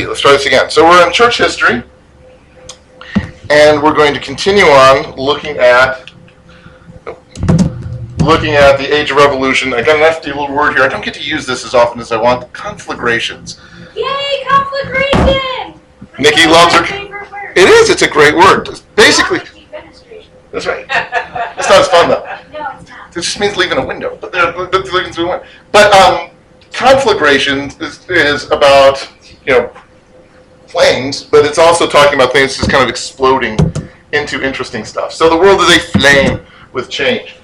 Alrighty, let's try this again. So we're in church history, and we're going to continue on looking at looking at the Age of Revolution. I got an nasty little word here. I don't get to use this as often as I want. Conflagrations. Yay, conflagration! Nikki loves her- It is. It's a great word. Basically, that's right. It's not as fun though. No, it's not. It just means leaving a window, but they're, they're looking through a window. But um, conflagration is, is about you know flames, but it's also talking about things just kind of exploding into interesting stuff. So the world is a flame with change.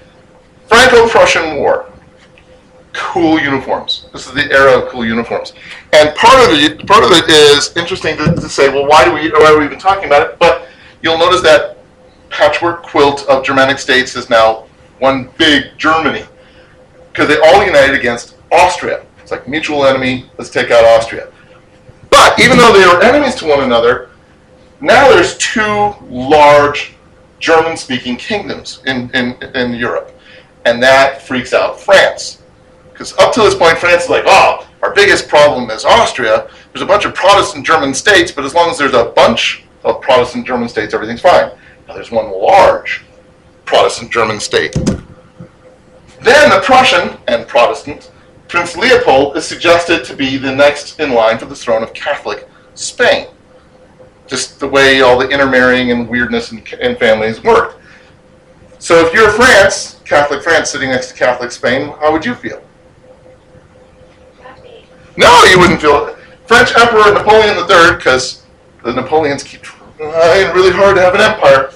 Franco-Prussian War. Cool uniforms. This is the era of cool uniforms, and part of it, part of it is interesting to, to say. Well, why do we, why are we even talking about it? But you'll notice that patchwork quilt of Germanic states is now one big Germany because they all united against Austria. It's like mutual enemy. Let's take out Austria. But even though they were enemies to one another, now there's two large German-speaking kingdoms in, in, in Europe, and that freaks out France. Because up to this point, France is like, oh, our biggest problem is Austria. There's a bunch of Protestant German states, but as long as there's a bunch of Protestant German states, everything's fine. Now there's one large Protestant German state. Then the Prussian and Protestant Prince Leopold is suggested to be the next in line for the throne of Catholic Spain. Just the way all the intermarrying and weirdness in, in families worked. So if you're France, Catholic France, sitting next to Catholic Spain, how would you feel? Happy. No, you wouldn't feel it. French Emperor Napoleon III, because the Napoleons keep trying really hard to have an empire.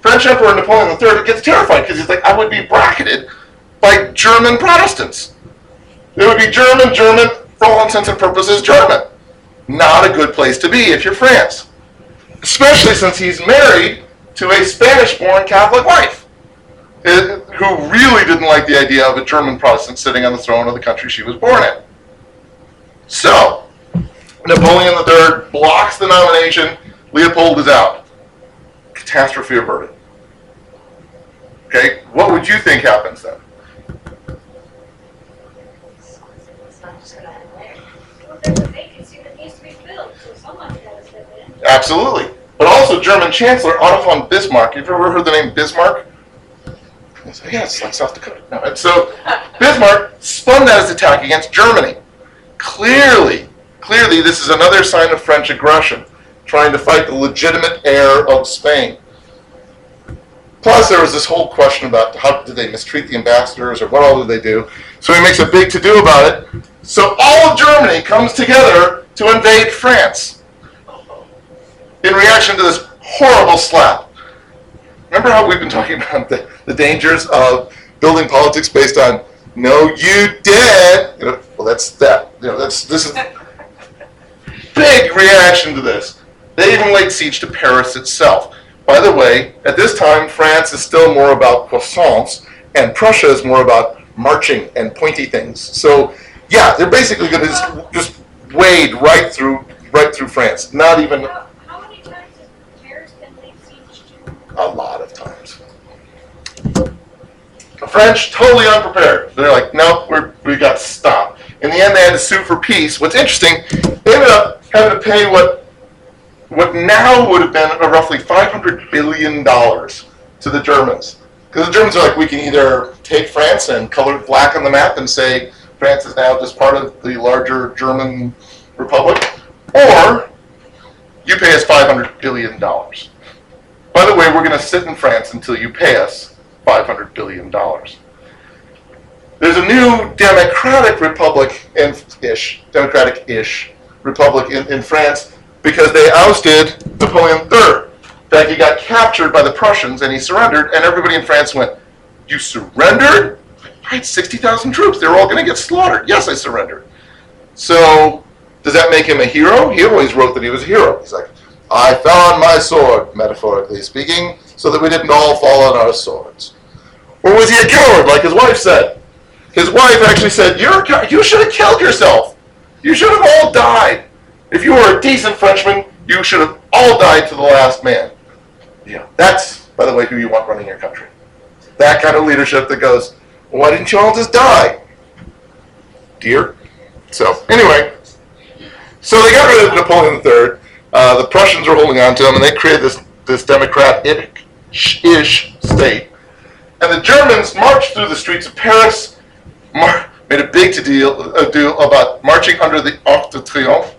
French Emperor Napoleon III gets terrified because he's like, I would be bracketed by German Protestants. It would be German, German, for all intents and purposes, German. Not a good place to be if you're France. Especially since he's married to a Spanish born Catholic wife eh, who really didn't like the idea of a German Protestant sitting on the throne of the country she was born in. So, Napoleon III blocks the nomination. Leopold is out. Catastrophe averted. Okay, what would you think happens then? It's not just gonna end there. Well, there's a vacancy that needs to be filled, so someone's gotta step in. Absolutely. But also German Chancellor Otto von Bismarck. You've ever heard the name Bismarck? Like, yeah, it's like South Dakota. No, and so Bismarck spun that as attack against Germany. Clearly, clearly, this is another sign of French aggression, trying to fight the legitimate heir of Spain. Plus, there was this whole question about how did they mistreat the ambassadors or what all did they do. So he makes a big to do about it. So all of Germany comes together to invade France in reaction to this horrible slap. Remember how we've been talking about the, the dangers of building politics based on no, you did. You know, well, that's that. You know, that's this is big reaction to this. They even laid siege to Paris itself. By the way, at this time, France is still more about croissants, and Prussia is more about marching and pointy things. So, yeah, they're basically going to just, just wade right through right through France. Not even How, how many times has Paris been laid siege to? A lot of times. The French totally unprepared. They're like, nope, we're, we got stopped. In the end, they had to sue for peace. What's interesting, they ended up having to pay what what now would have been a roughly 500 billion dollars to the Germans. Because the Germans are like, we can either take France and color it black on the map and say France is now just part of the larger German republic, or you pay us 500 billion dollars. By the way, we're going to sit in France until you pay us $500 billion. There's a new democratic republic ish, democratic-ish republic in, in France because they ousted Napoleon III. Fact, he got captured by the Prussians and he surrendered, and everybody in France went, You surrendered? I had 60,000 troops. They were all going to get slaughtered. Yes, I surrendered. So, does that make him a hero? He always wrote that he was a hero. He's like, I fell on my sword, metaphorically speaking, so that we didn't all fall on our swords. Or was he a coward, like his wife said? His wife actually said, You're you should have killed yourself. You should have all died. If you were a decent Frenchman, you should have all died to the last man. Yeah, that's, by the way, who you want running your country. That kind of leadership that goes, Why didn't you all just die? Dear. So, anyway, so they got rid of Napoleon III. Uh, the Prussians were holding on to them, and they created this this democrat-ish state. And the Germans marched through the streets of Paris, mar- made a big to deal ado about marching under the Arc de Triomphe.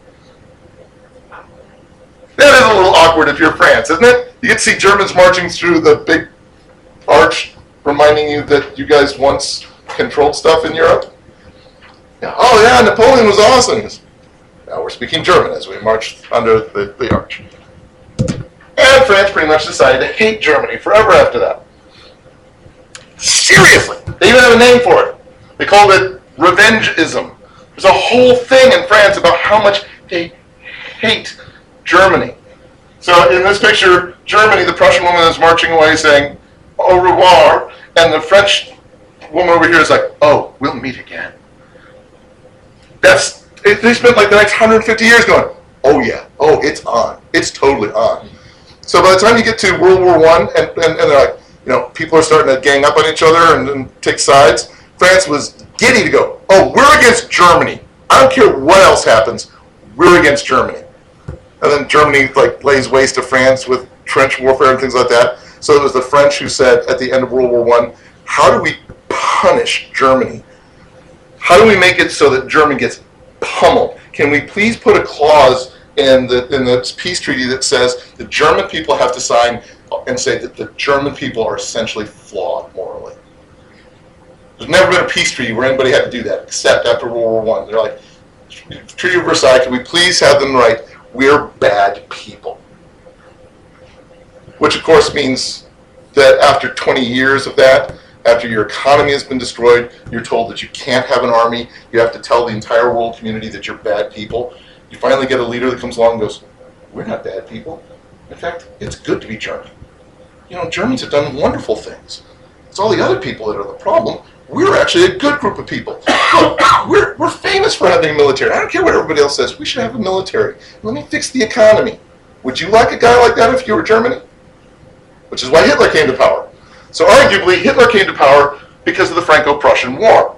That is a little awkward if you're France, isn't it? You can see Germans marching through the big arch, reminding you that you guys once controlled stuff in Europe. Yeah, Oh yeah, Napoleon was awesome. Now we're speaking German as we march under the, the arch. And France pretty much decided to hate Germany forever after that. Seriously, they even have a name for it. They called it revengeism. There's a whole thing in France about how much they hate Germany. So in this picture, Germany, the Prussian woman is marching away saying, au revoir, and the French woman over here is like, oh, we'll meet again. That's, it, they spent like the next 150 years going, oh yeah, oh, it's on. It's totally on. So by the time you get to World War One, and, and, and they're like, you know, people are starting to gang up on each other and, and take sides, France was giddy to go, oh, we're against Germany. I don't care what else happens, we're against Germany. And then Germany like lays waste to France with trench warfare and things like that. So it was the French who said at the end of World War One, how do we punish Germany? How do we make it so that Germany gets pummeled? Can we please put a clause in the in the peace treaty that says the German people have to sign and say that the German people are essentially flawed morally? There's never been a peace treaty where anybody had to do that, except after World War One. They're like, Treaty of Versailles. Can we please have them write, "We're bad people," which of course means that after 20 years of that, after your economy has been destroyed, you're told that you can't have an army. You have to tell the entire world community that you're bad people. You finally get a leader that comes along and goes, "We're not bad people. In fact, it's good to be German. You know, Germans have done wonderful things. It's all the other people that are the problem. We're actually a good group of people. Look, we're, we're famous for having a military. I don't care what everybody else says. We should have a military. Let me fix the economy. Would you like a guy like that if you were Germany? Which is why Hitler came to power. So arguably, Hitler came to power because of the Franco-Prussian War.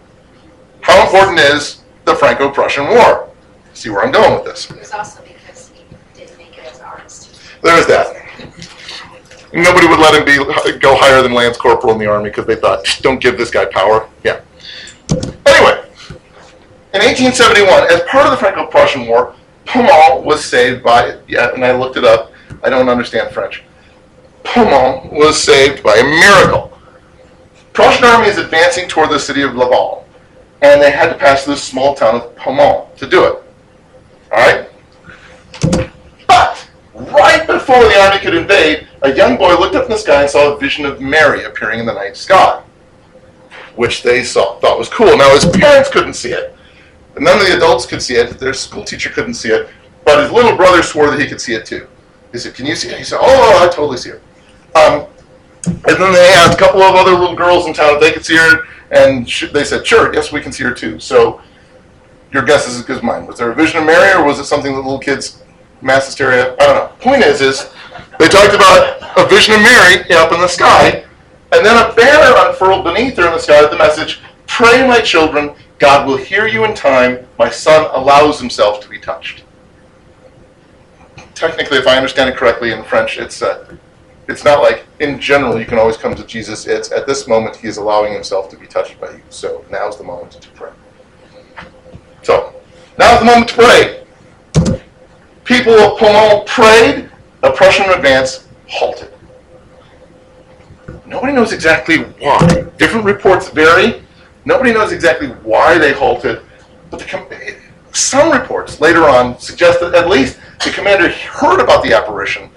How important is the Franco-Prussian War? See where I'm going with this. It was also because he didn't make it as an artist. There's that. Nobody would let him be go higher than lance corporal in the army because they thought, don't give this guy power. Yeah. Anyway, in 1871, as part of the Franco-Prussian War, Pommel was saved by yeah, and I looked it up. I don't understand French. Pommel was saved by a miracle. Prussian army is advancing toward the city of Laval, and they had to pass through small town of Pommel to do it. All right. But right before the army could invade, a young boy looked up in the sky and saw a vision of Mary appearing in the night sky, which they saw thought was cool. Now his parents couldn't see it, none of the adults could see it. Their school teacher couldn't see it, but his little brother swore that he could see it too. He said, "Can you see it?" He said, "Oh, I totally see it." Um, and then they asked a couple of other little girls in town if they could see her, and they said, "Sure, yes, we can see her too." So your guess is as good as mine. Was there a vision of Mary, or was it something that little kids mass hysteria? I don't know. Point is, is they talked about a vision of Mary up in the sky, and then a banner unfurled beneath her in the sky with the message, "Pray, my children, God will hear you in time. My son allows himself to be touched." Technically, if I understand it correctly in French, it's uh, it's not like in general you can always come to Jesus. It's at this moment he is allowing himself to be touched by you. So now's the moment to pray. So now's the moment to pray. People of Pontmain prayed. A Prussian advance halted. Nobody knows exactly why. Different reports vary. Nobody knows exactly why they halted. But the com- some reports later on suggest that at least the commander heard about the apparition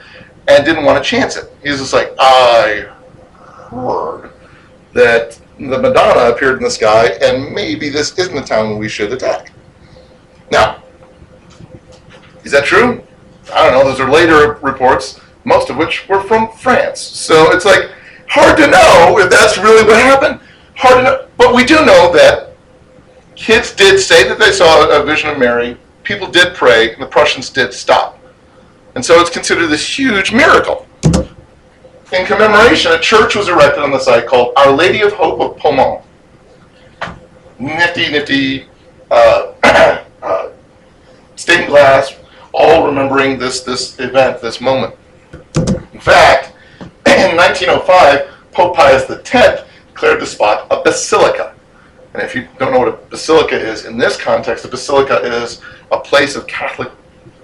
and didn't want to chance it. He was just like, I heard that the Madonna appeared in the sky, and maybe this isn't the town we should attack. Now, is that true? I don't know. Those are later reports, most of which were from France. So it's like hard to know if that's really what happened. Hard to know, but we do know that kids did say that they saw a vision of Mary. People did pray, and the Prussians did stop. And so it's considered this huge miracle. In commemoration, a church was erected on the site called Our Lady of Hope of Pontmain. Nifty, nifty, uh, uh, stained glass, all remembering this, this event, this moment. In fact, in 1905, Pope Pius X declared the spot a basilica. And if you don't know what a basilica is, in this context, a basilica is a place of Catholic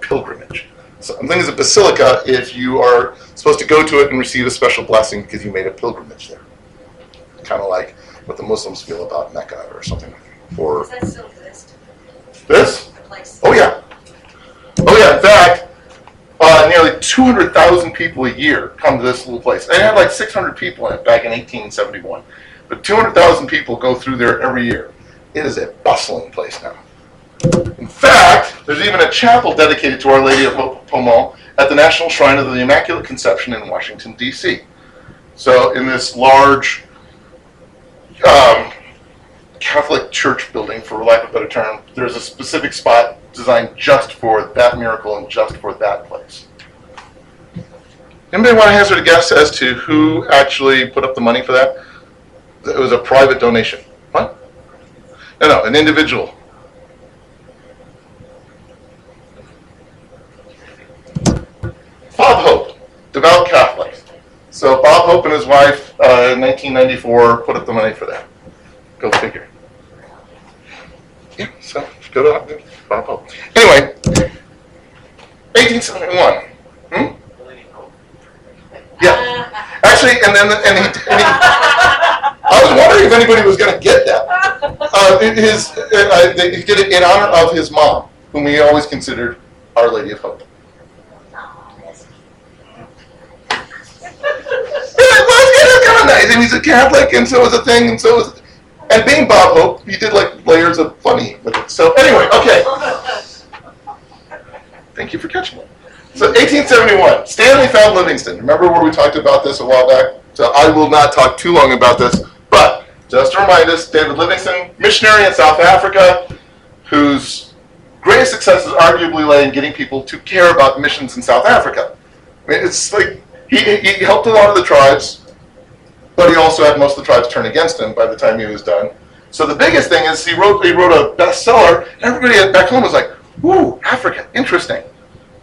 pilgrimage. Something is a basilica if you are supposed to go to it and receive a special blessing because you made a pilgrimage there. Kind of like what the Muslims feel about Mecca or something. Or Does that still exist, this? Oh yeah. Oh yeah. In fact, uh, nearly 200,000 people a year come to this little place. And it had like 600 people in it back in 1871. But 200,000 people go through there every year. It is a bustling place now. In fact, there's even a chapel dedicated to Our Lady of Pontmain at the National Shrine of the Immaculate Conception in Washington, D.C. So, in this large um, Catholic church building, for lack of a better term, there's a specific spot designed just for that miracle and just for that place. Anybody want to hazard a guess as to who actually put up the money for that? It was a private donation. What? No, no, an individual. Bob Hope, devout Catholic. So Bob Hope and his wife, uh, in 1994, put up the money for that. Go figure. Yeah, so go to Bob Hope. Anyway, 1871. Hmm? Yeah. Actually, and then and he, and he I was wondering if anybody was going to get that. Uh, his, uh, did it in honor of his mom, whom he always considered Our Lady of Hope. Was, it was kind of nice. And he's a Catholic, and so was a thing, and so was. And being Bob Hope, he did like layers of funny with it. So anyway, okay. Thank you for catching it. So 1871, Stanley found Livingstone. Remember where we talked about this a while back? So I will not talk too long about this, but just to remind us, David Livingstone, missionary in South Africa, whose greatest successes arguably lay in getting people to care about missions in South Africa. I mean, it's like he, he helped a lot of the tribes, but he also had most of the tribes turn against him by the time he was done. So the biggest thing is he wrote he wrote a bestseller, everybody back home was like, "Ooh, Africa, interesting."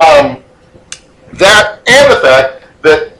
Um, that and the fact that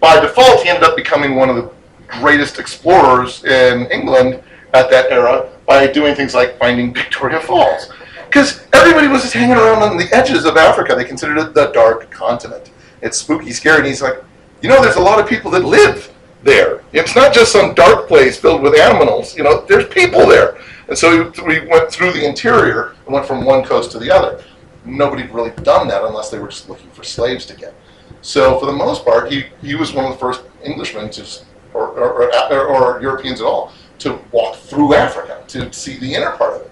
by default he ended up becoming one of the greatest explorers in England at that era by doing things like finding Victoria Falls. Because everybody was just hanging around on the edges of Africa. They considered it the dark continent. It's spooky, scary, and he's like, you know, there's a lot of people that live there. It's not just some dark place filled with animals. You know, there's people there. And so we went through the interior and went from one coast to the other. Nobody had really done that unless they were just looking for slaves to get. So for the most part, he, he was one of the first Englishmen to, or, or, or, or Europeans at all, to walk through Africa to see the inner part of it.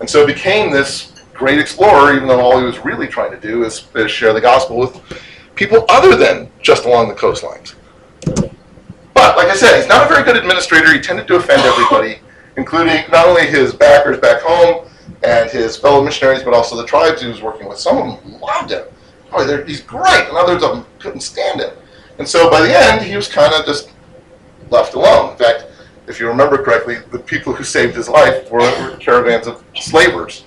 And so he became this great explorer, even though all he was really trying to do is, is share the gospel with people other than just along the coastlines. But like I said, he's not a very good administrator. He tended to offend everybody, including not only his backers back home and his fellow missionaries, but also the tribes he was working with. Some of them loved him. Oh, he's great, and others of them couldn't stand him. And so by the end, he was kind of just left alone. In fact, if you remember correctly, the people who saved his life were, were caravans of slavers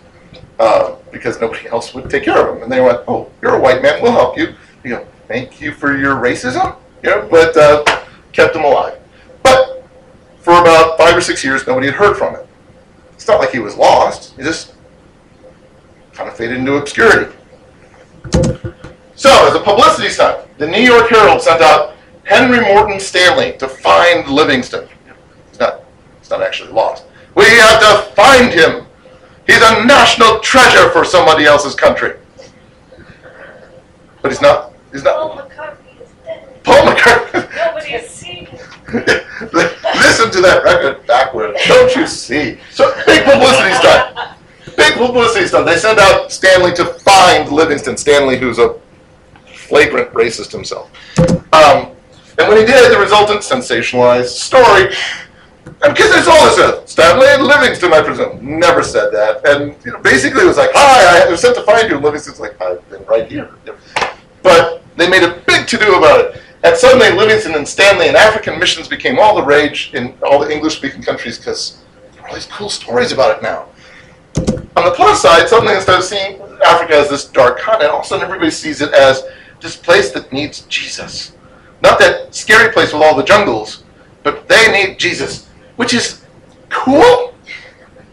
uh, because nobody else would take care of him. And they went, "Oh, you're a white man. We'll help you." You go, "Thank you for your racism." You know, but uh, kept him alive. But for about five or six years, nobody had heard from him. It's not like he was lost. He just kind of faded into obscurity. So, as a publicity stunt, the New York Herald sent out Henry Morton Stanley to find Livingstone. He's not, he's not actually lost. We have to find him. He's a national treasure for somebody else's country. But he's not. He's Paul. McCartney is dead. Paul McCartney. Nobody has seen him. Listen to that record backward. Don't you see? So big publicity stunt. Big publicity stunt. They send out Stanley to find Livingstone. Stanley, who's a flagrant racist himself. Um, and when he did, the resultant sensationalized story. And because it's all this says, Stanley and Livingstone, I presume, never said that. And you know, basically it was like, hi, I was sent to find you. And Livingstone's like, I've been right here. But they made a big to-do about it. And suddenly Livingstone and Stanley and African missions became all the rage in all the English-speaking countries because there are all these cool stories about it now. on the plus side, suddenly instead of seeing Africa as this dark continent, all of a sudden everybody sees it as this place that needs Jesus. Not that scary place with all the jungles, but they need Jesus, which is cool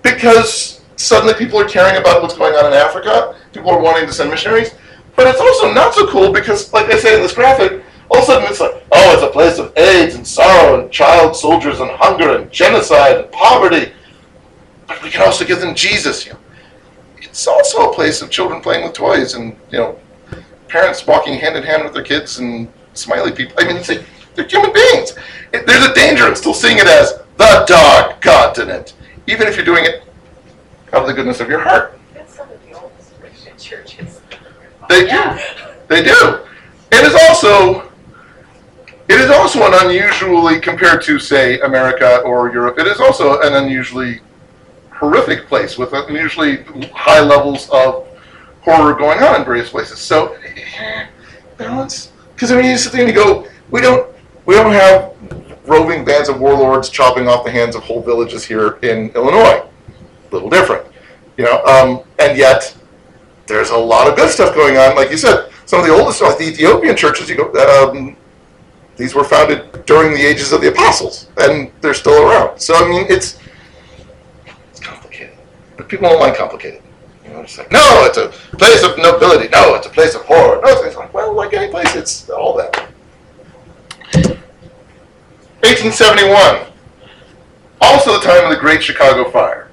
because suddenly people are caring about what's going on in Africa. People are wanting to send missionaries. But it's also not so cool because, like I say in this graphic, all of a sudden it's like, oh, it's a place of AIDS and sorrow and child soldiers and hunger and genocide and poverty. But we can also give them Jesus. You know. It's also a place of children playing with toys and you know parents walking hand in hand with their kids and smiley people. I mean, it's like they're human beings. It, there's a danger in still seeing it as the dark continent, even if you're doing it out of the goodness of your heart. That's some of the oldest Christian churches. They do. They do. It is also it is also an unusually compared to say America or Europe. It is also an unusually horrific place with unusually high levels of horror going on in various places. So balance, because I mean you sit there and you go, we don't we don't have roving bands of warlords chopping off the hands of whole villages here in Illinois. A little different, you know. Um, and yet there's a lot of good stuff going on. Like you said, some of the oldest, like the Ethiopian churches, you go, um, these were founded during the ages of the apostles, and they're still around. So I mean, it's it's complicated, but people don't like complicated. You know, it's like, no, it's a place of nobility. No, it's a place of horror. No, it's like, well, like any place, it's all that. 1871, also the time of the Great Chicago Fire.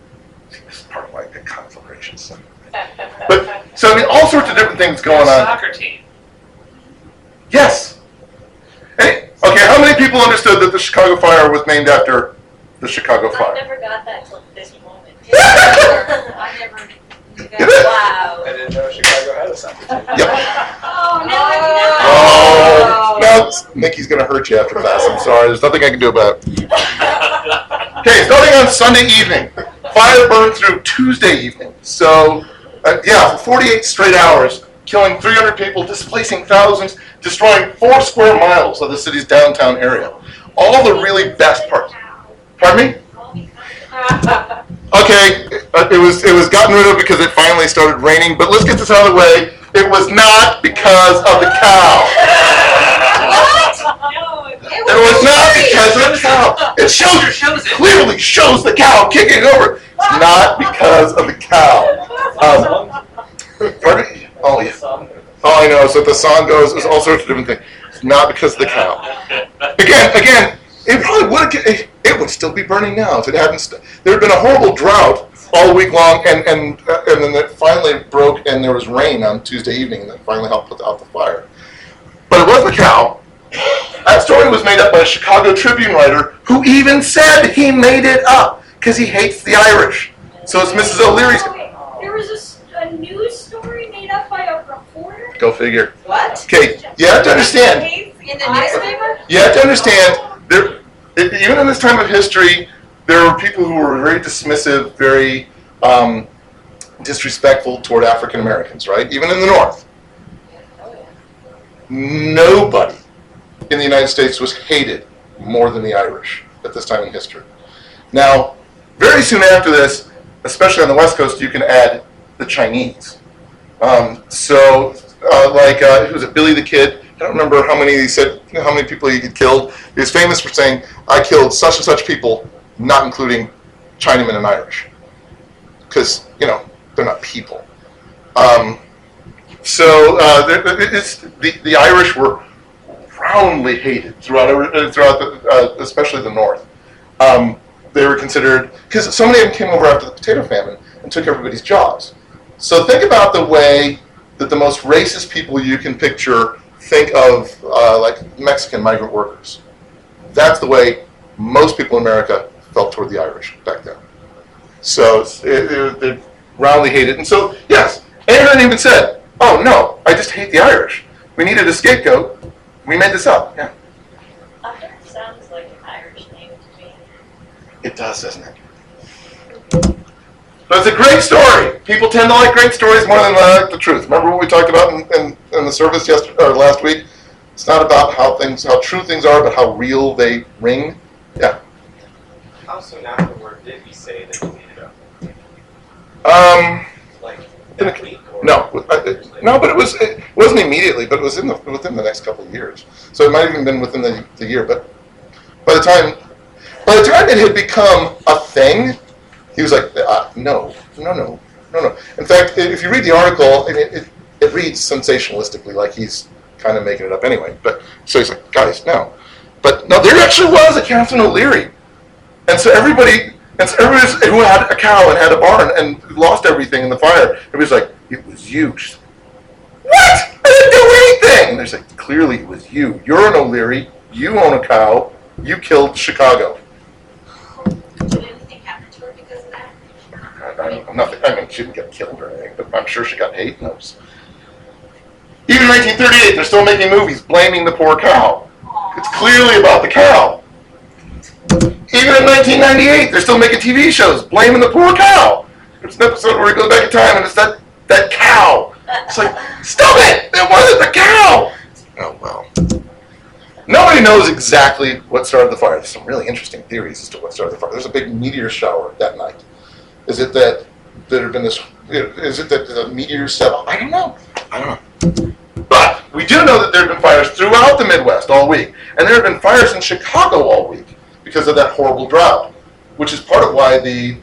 See, this is part of like the conflagration stuff. But so I mean, all sorts of different things going on. Soccer team. Yes. Hey, okay, how many people understood that the Chicago Fire was named after the Chicago Fire? I Fire? never got that till this moment. I never knew Get it? that. I Wow. didn't know Chicago had a soccer team. Yep. Oh, no, I oh, oh, no, Nikki's gonna hurt you after class. I'm sorry. There's nothing I can do about it. Okay, starting on Sunday evening, fire burned through Tuesday evening. So, uh, yeah, 48 straight hours, killing 300 people, displacing thousands, destroying four square miles of the city's downtown area. All the really best parts. Pardon me? Okay, uh, it was it was gotten rid of because it finally started raining. But let's get this out of the way. It was not because of the cow. It was not because of the cow. It shows shows it. clearly shows the cow kicking over. It's not because of the cow. Um, pardon? Oh yeah. All I know is that the song goes is all sorts of different things. It's not because of the cow. Again, again, it probably would it, it would still be burning now if it hadn't. St- there had been a horrible drought all week long, and and uh, and then it finally broke, and there was rain on Tuesday evening, and that finally helped put out the fire. But it wasn't the cow. That story was made up by a Chicago Tribune writer who even said he made it up because he hates the Irish. So it's Mrs. O'Leary's. There was a news story made up by a reporter. Go figure. What? Okay, you have to understand. In the newspaper? You have to understand, there, even in this time of history, there were people who were very dismissive, very um, disrespectful toward African Americans, right? Even in the North. Nobody in the United States was hated more than the Irish at this time in history. Now, very soon after this, especially on the West Coast, you can add the Chinese. Um, so, uh, like, uh, was it, Billy the Kid? I don't remember how many he said, how many people he killed. He was famous for saying, "I killed such and such people, not including Chinamen and Irish, because you know they're not people." Um, so, uh, the the Irish were roundly hated throughout uh, throughout the, uh, especially the North. Um, they were considered because so many of them came over after the potato famine and took everybody's jobs. So think about the way that the most racist people you can picture think of, uh, like Mexican migrant workers. That's the way most people in America felt toward the Irish back then. So it, they roundly hated, and so yes, Ahern even said, "Oh no, I just hate the Irish. We needed a scapegoat. We made this up." Yeah, That sounds like an Irish name to me. it does, doesn't it? But it's a great story. People tend to like great stories more than they like the truth. Remember what we talked about in, in, in the service yesterday or last week? It's not about how things, how true things are, but how real they ring. Yeah. How soon afterward did he say that he made it up? Um, Like that week or? No, no, but it was it wasn't immediately, but it was in the within the next couple of years. So it might have even been within the, the year. But by the time by the time it had become a thing, he was like, uh, no, no, no, no, no. In fact, if you read the article, and it, it, it reads sensationalistically, like he's kind of making it up anyway. But so he's like, guys, no. But no, there actually was a Catherine O'Leary, and so everybody, and so everybody who had a cow and had a barn and lost everything in the fire, everybody's like, it was you. She's, what? I didn't do anything. And they're like, clearly it was you. You're an O'Leary. You own a cow. You killed Chicago. Did anything happen to her because of that? I, I don't, nothing. I mean, she didn't get killed or anything, but I'm sure she got hate notes. Even in 1938, they're still making movies blaming the poor cow. It's clearly about the cow. Even in 1998, they're still making TV shows blaming the poor cow. There's an episode where he goes back in time and it's that, that cow. It's like, stop it! It wasn't the cow! Oh, well. Nobody knows exactly what started the fire. There's some really interesting theories as to what started the fire. There's a big meteor shower that night. Is it that there had been this? Is it that the meteors fell? I don't know. I don't know. But we do know that there have been fires throughout the Midwest all week, and there have been fires in Chicago all week because of that horrible drought, which is part of why the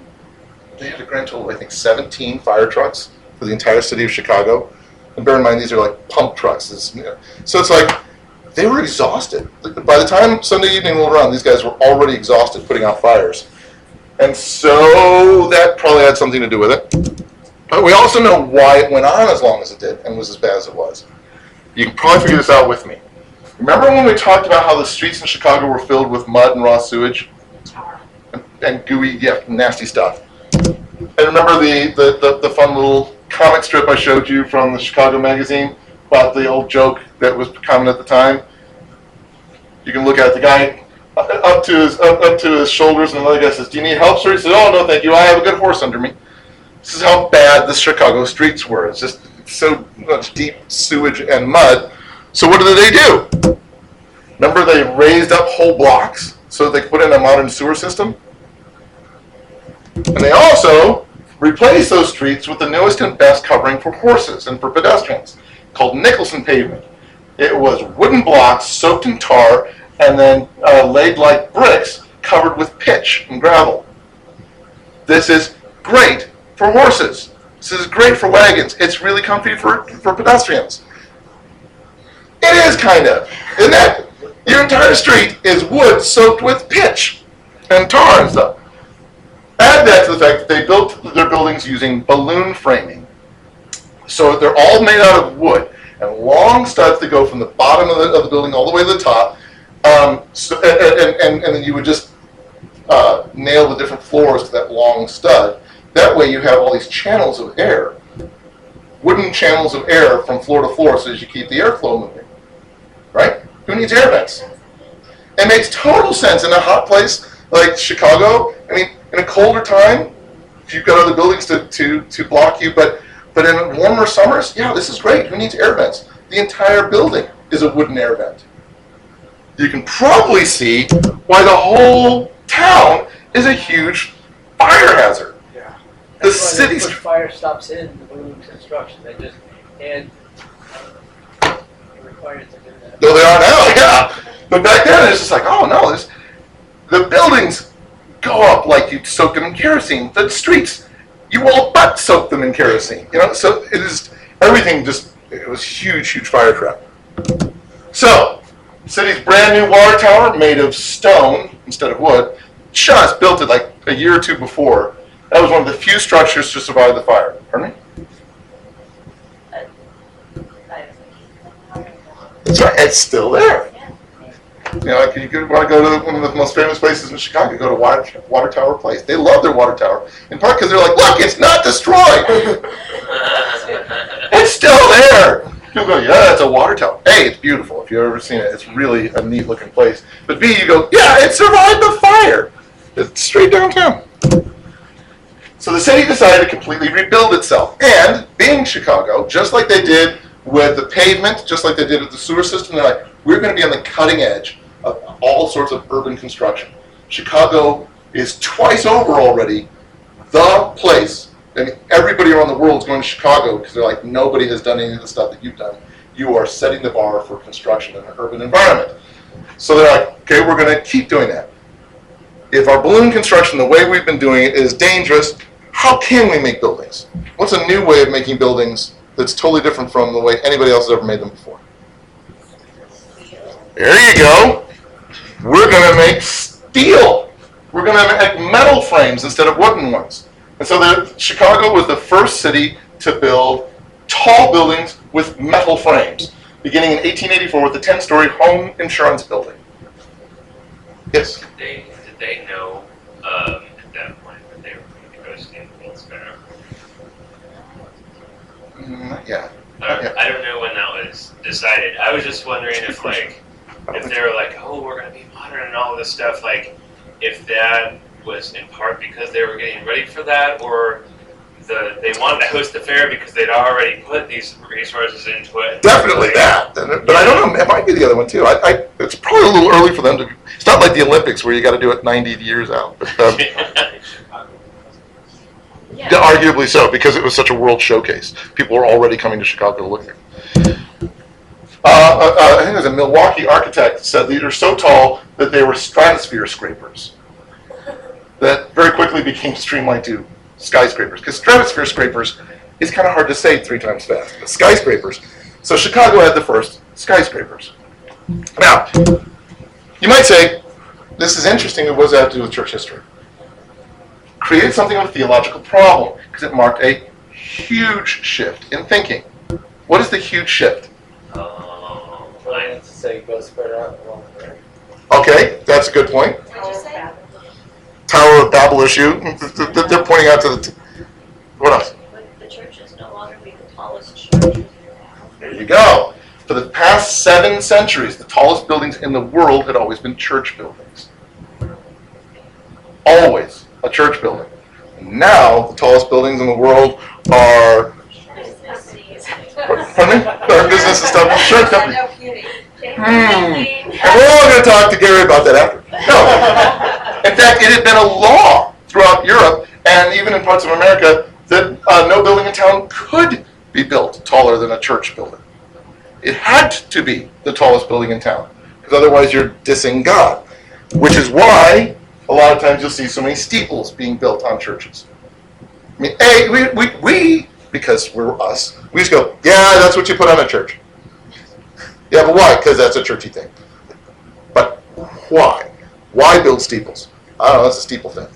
they had a grand total of I think 17 fire trucks for the entire city of Chicago. And bear in mind these are like pump trucks. It's, you know, so it's like they were exhausted. By the time Sunday evening rolled around, these guys were already exhausted putting out fires. And so that probably had something to do with it. But we also know why it went on as long as it did and was as bad as it was. You can probably figure this out with me. Remember when we talked about how the streets in Chicago were filled with mud and raw sewage and, and gooey, yeah, nasty stuff? And remember the, the, the, the fun little comic strip I showed you from the Chicago magazine about the old joke that was common at the time? You can look at the guy up to his up, up to his shoulders, and another guy says, "Do you need help, sir?" He says, "Oh no, thank you. I have a good horse under me." This is how bad the Chicago streets were. It's just so much deep sewage and mud. So what did they do? Remember, they raised up whole blocks so they could put in a modern sewer system, and they also replaced those streets with the newest and best covering for horses and for pedestrians, called Nicholson pavement. It was wooden blocks soaked in tar and then uh, laid like bricks covered with pitch and gravel. This is great for horses. This is great for wagons. It's really comfy for, for pedestrians. It is kind of, isn't it? Your entire street is wood soaked with pitch and tar and stuff. Add that to the fact that they built their buildings using balloon framing. So they're all made out of wood and long studs that go from the bottom of the, of the building all the way to the top. Um, so, and, and, and, then you would just uh, nail the different floors to that long stud. That way you have all these channels of air, wooden channels of air from floor to floor so as you keep the airflow moving. Right? Who needs air vents? It makes total sense in a hot place like Chicago. I mean, in a colder time, if you've got other buildings to, to, to block you, but but in warmer summers, yeah, this is great. Who needs air vents? The entire building is a wooden air vent. You can probably see why the whole town is a huge fire hazard. Yeah. The That's why they city's fire stops in the balloon construction, they just, and uh, required to do that. No, they are now, yeah. But back then, it's just like, oh no, this, the buildings go up like you'd soak them in kerosene. The streets, you all but soak them in kerosene. You know, so it is everything. Just it was huge, huge fire trap. So, city's brand new water tower made of stone instead of wood. Just built it like a year or two before. That was one of the few structures to survive the fire. Pardon me? That's right. It's still there. You know, like you could want to go to one of the most famous places in Chicago, go to Water, Water Tower Place. They love their water tower, in part because they're like, look, it's not destroyed. it's still there. People go, yeah, it's a water tower. A, it's beautiful. If you've ever seen it, it's really a neat looking place. But B, you go, yeah, it survived the fire. It's straight downtown. So the city decided to completely rebuild itself. And being Chicago, just like they did with the pavement, just like they did with the sewer system, they're like, we're going to be on the cutting edge all sorts of urban construction. Chicago is twice over already the place mean, everybody around the world is going to Chicago because they're like, nobody has done any of the stuff that you've done. You are setting the bar for construction in an urban environment. So they're like, okay, we're going to keep doing that. If our balloon construction, the way we've been doing it, is dangerous, how can we make buildings? What's a new way of making buildings that's totally different from the way anybody else has ever made them before? There you go. We're going to make steel. We're going to make metal frames instead of wooden ones. And so the, Chicago was the first city to build tall buildings with metal frames, beginning in 1884 with the 10-story home insurance building. Yes. Did they, did they know, um, at that point that they were going to go stand the World's Fair? Mm, yeah. Uh, Yeah. I don't know when that was decided. I was just wondering if like, if they were like, oh, we're gonna be modern and all this stuff, like, if that was in part because they were getting ready for that, or the, they wanted to host the fair because they'd already put these resources into it. Definitely that. And- But I don't know. It might be the other one too. I, I, it's probably a little early for them to. It's not like the Olympics where you got to do it 90 years out. But, um, Yeah. Yeah, arguably so, because it was such a world showcase. People were already coming to Chicago to look there. Uh, uh, uh, I think there's a Milwaukee architect said these are so tall that they were stratosphere scrapers. That very quickly became streamlined to skyscrapers. Because stratosphere scrapers is kind of hard to say three times fast. But skyscrapers. So Chicago had the first skyscrapers. Now, you might say, this is interesting, what does that have to do with church history? created something of a theological problem because it marked a huge shift in thinking. What is the huge shift? Oh, Well, I- that's to say, go spread out along there. Okay, that's a good point. What'd you say? Tower of Babel issue. They're pointing out to the. T- what else? But the church is no longer be the tallest church. There you go. For the past seven centuries, the tallest buildings in the world had always been church buildings. Always a church building. Now, the tallest buildings in the world are. Pardon me? Our business and stuff. Insurance companies. Hmm. We're all going to talk to Gary about that after. No. In fact, it had been a law throughout Europe and even in parts of America that uh, no building in town could be built taller than a church building. It had to be the tallest building in town because otherwise you're dissing God, which is why a lot of times you'll see so many steeples being built on churches. I mean, A, we, we, we because we're us, we just go, yeah, that's what you put on a church. Yeah, but why? Because that's a churchy thing. But why? Why build steeples? I don't know, that's a steeple thing.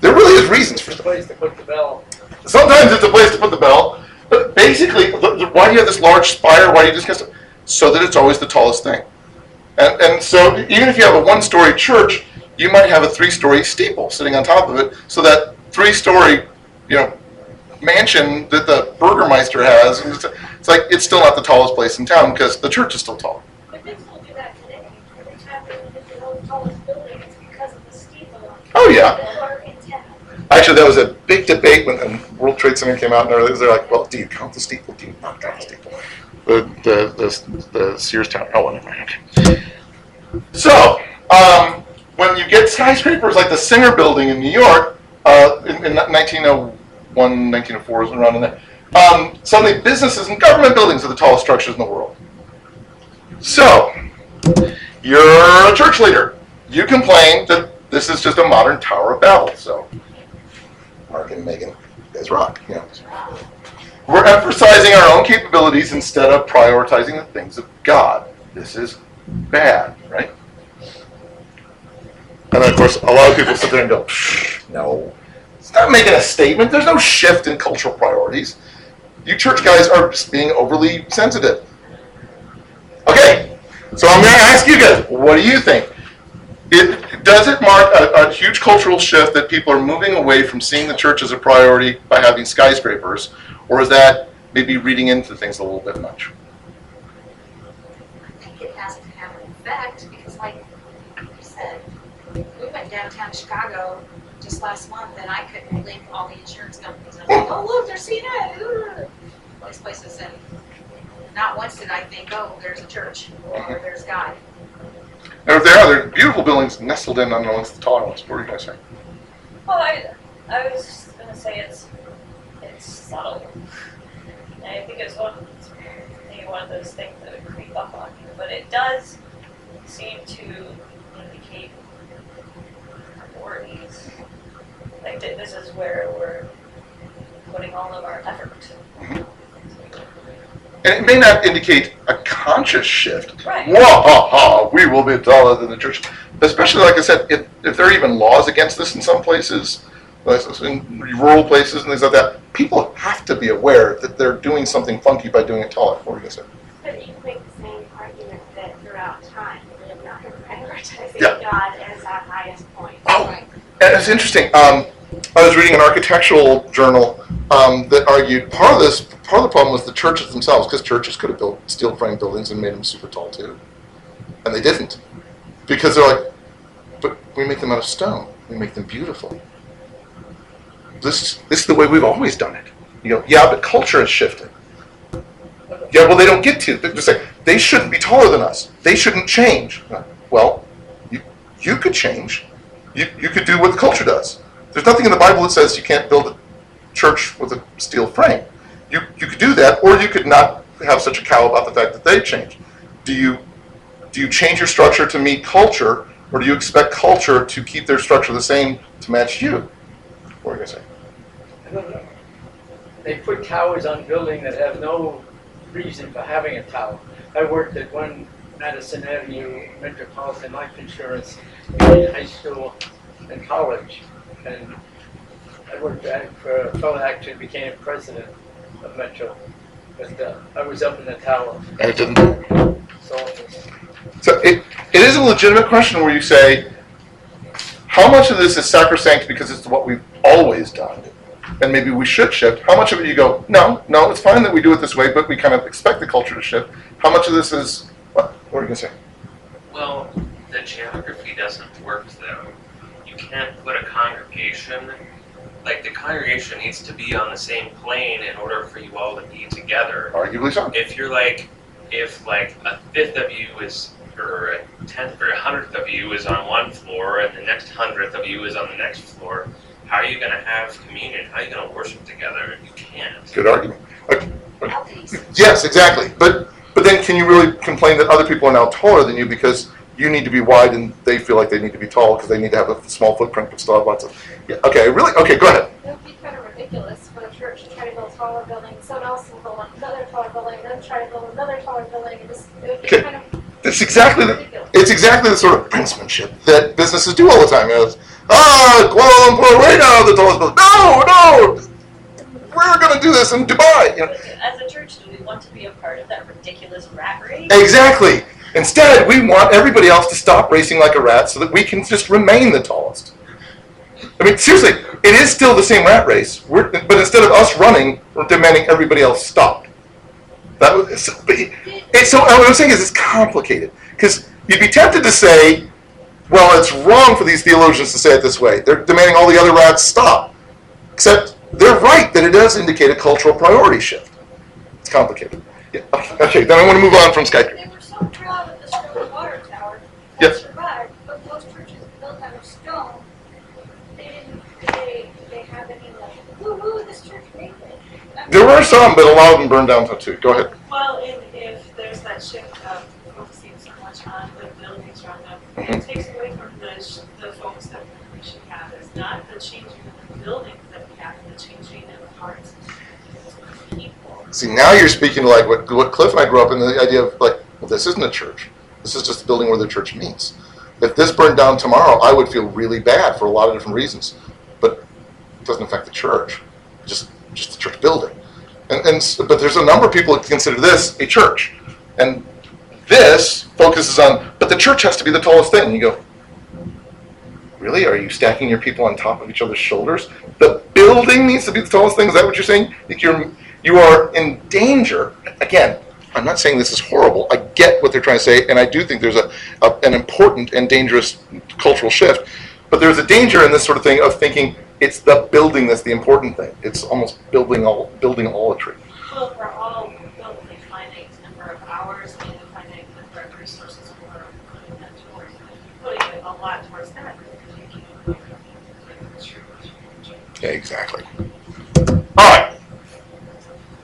There really is reasons for It's a place to put the bell. Sometimes it's a place to put the bell, but basically, why do you have this large spire? Why do you just get? So that it's always the tallest thing. And, and so even if you have a one-story church, you might have a three-story steeple sitting on top of it, so that three-story, you know, mansion that the Burgermeister has, it's it's like it's still not the tallest place in town because the church is still tall. But they still do that today. Every time they look at the old tallest building, it's because of the steeple. Oh yeah. Or in town. Actually, that was a big debate when the World Trade Center came out, and they're, they're like, "Well, do you count the steeple? Do you not count the steeple?" The the the, the Sears Tower. Oh, whatever. Okay. So, um, when you get skyscrapers like the Singer Building in New York, uh, in, in 1901, 1904 is around in there. Um, suddenly, businesses and government buildings are the tallest structures in the world. So, you're a church leader. You complain that this is just a modern Tower of Babel. So, Mark and Megan, guys rock. You know. We're emphasizing our own capabilities instead of prioritizing the things of God. This is bad, right? And then, of course, a lot of people sit there and go, "Psh, no. It's not making a statement. There's no shift in cultural priorities. You church guys are just being overly sensitive. Okay, so I'm going to ask you guys, what do you think? It, does it mark a, a huge cultural shift that people are moving away from seeing the church as a priority by having skyscrapers, or is that maybe reading into things a little bit much? I think it has to have an effect, because like you said, we went downtown Chicago just last month, and I couldn't believe all the insurance companies. I was like, oh, look, they're CNN, Ugh. all these places, and not once did I think, oh, there's a church, or there's God. And if there are, there are beautiful buildings nestled in amongst the taller ones. What were you guys saying? Well, I, I was just gonna say it's it's subtle. And I think it's one, maybe one of those things that would creep up on you, but it does seem to indicate priorities. Like that this is where we're putting all of our effort. Mm-hmm. And it may not indicate a conscious shift. Right. Wah ha ha, we will be taller than the church. Especially, like I said, if, if there are even laws against this in some places, like in rural places and things like that, people have to be aware that they're doing something funky by doing it taller. What were you gonna say? But you make the same argument that throughout time, we have not been prioritizing Yeah. God as our highest point. And it's interesting. Um, I was reading an architectural journal um, that argued part of this, part of the problem was the churches themselves, because churches could have built steel frame buildings and made them super tall too, and they didn't, because they're like, but we make them out of stone. We make them beautiful. This is this is the way we've always done it. You know, yeah, but culture has shifted. Yeah, well, they don't get to. They're just like they shouldn't be taller than us. They shouldn't change. Well, you you could change. You you could do what the culture does. There's nothing in the Bible that says you can't build a church with a steel frame. You you could do that, or you could not have such a cow about the fact that they change. Do you do you change your structure to meet culture, or do you expect culture to keep their structure the same to match you? What are you gonna say? I don't know. They put towers on buildings that have no reason for having a tower. I worked at one Madison Avenue Metropolitan Life Insurance in high school and college. And I worked at, for a fellow that actually became president of Metro. But uh, I was up in the tower, And it didn't. so So it, it is a legitimate question where you say, how much of this is sacrosanct because it's what we've always done, and maybe we should shift? How much of it you go, no, no, it's fine that we do it this way, but we kind of expect the culture to shift? How much of this is, what, what are you gonna say? Well, the geography doesn't work though. You can't put a congregation, like the congregation needs to be on the same plane in order for you all to be together. Arguably so. If you're like, if like a fifth of you is, or a tenth or a hundredth of you is on one floor and the next hundredth of you is on the next floor, how are you gonna have communion? How are you gonna worship together? You can't. Good argument. Okay. Yes, exactly. But but then can you really complain that other people are now taller than you because you need to be wide and they feel like they need to be tall because they need to have a small footprint but still have lots of yeah, okay, really okay, go ahead. It would be kind of ridiculous for a church to try to build a taller building, someone else will build another taller building, then try to build another taller building, and this, it would be Okay. kind of It's exactly the ridiculous. it's exactly the sort of brinksmanship that businesses do all the time. You know, it's, ah, Kuala Lumpur, right now the tallest building. No, no, we're going to do this in Dubai. You know, as a church, do we want to be a part of that ridiculous rat race? exactly. Instead, we want everybody else to stop racing like a rat so that we can just remain the tallest. I mean, seriously, it is still the same rat race. We're, but instead of us running, we're demanding everybody else stop. That was, it- so. What I'm saying is, it's complicated because you'd be tempted to say, "Well, it's wrong for these theologians to say it this way. They're demanding all the other rats stop." Except they're right that it does indicate a cultural priority shift. It's complicated. Yeah. Okay, Then I want to move on from Skype. They were so proud the stone water tower Yes. that survived, but those churches built out of stone, they didn't, they, they have any like, woo-hoo, this church made it. I mean, There were some, but a lot of them burned down too. Go ahead. Well, and if there's that shift of focusing so much on the buildings around them, it mm-hmm. takes away from the, sh- the focus that we should have. It's not the changing of the buildings that we have, the changing of the hearts of people. See, now you're speaking to like what, what Cliff and I grew up in the idea of like, well, this isn't a church. This is just a building where the church meets. If this burned down tomorrow, I would feel really bad for a lot of different reasons. But it doesn't affect the church, just just the church building. And, and but there's a number of people that consider this a church, and this focuses on. But the church has to be the tallest thing. And you go, really? Are you stacking your people on top of each other's shoulders? The building needs to be the tallest thing. Is that what you're saying? Like you're you are in danger. Again, I'm not saying this is horrible. I get what they're trying to say, and I do think there's a, a an important and dangerous cultural shift. But there's a danger in this sort of thing of thinking it's the building that's the important thing. It's almost building all building allatry. Well, we're all built a finite number of hours and a finite number of resources we're putting that towards, putting a lot towards that. Yeah, exactly. All right.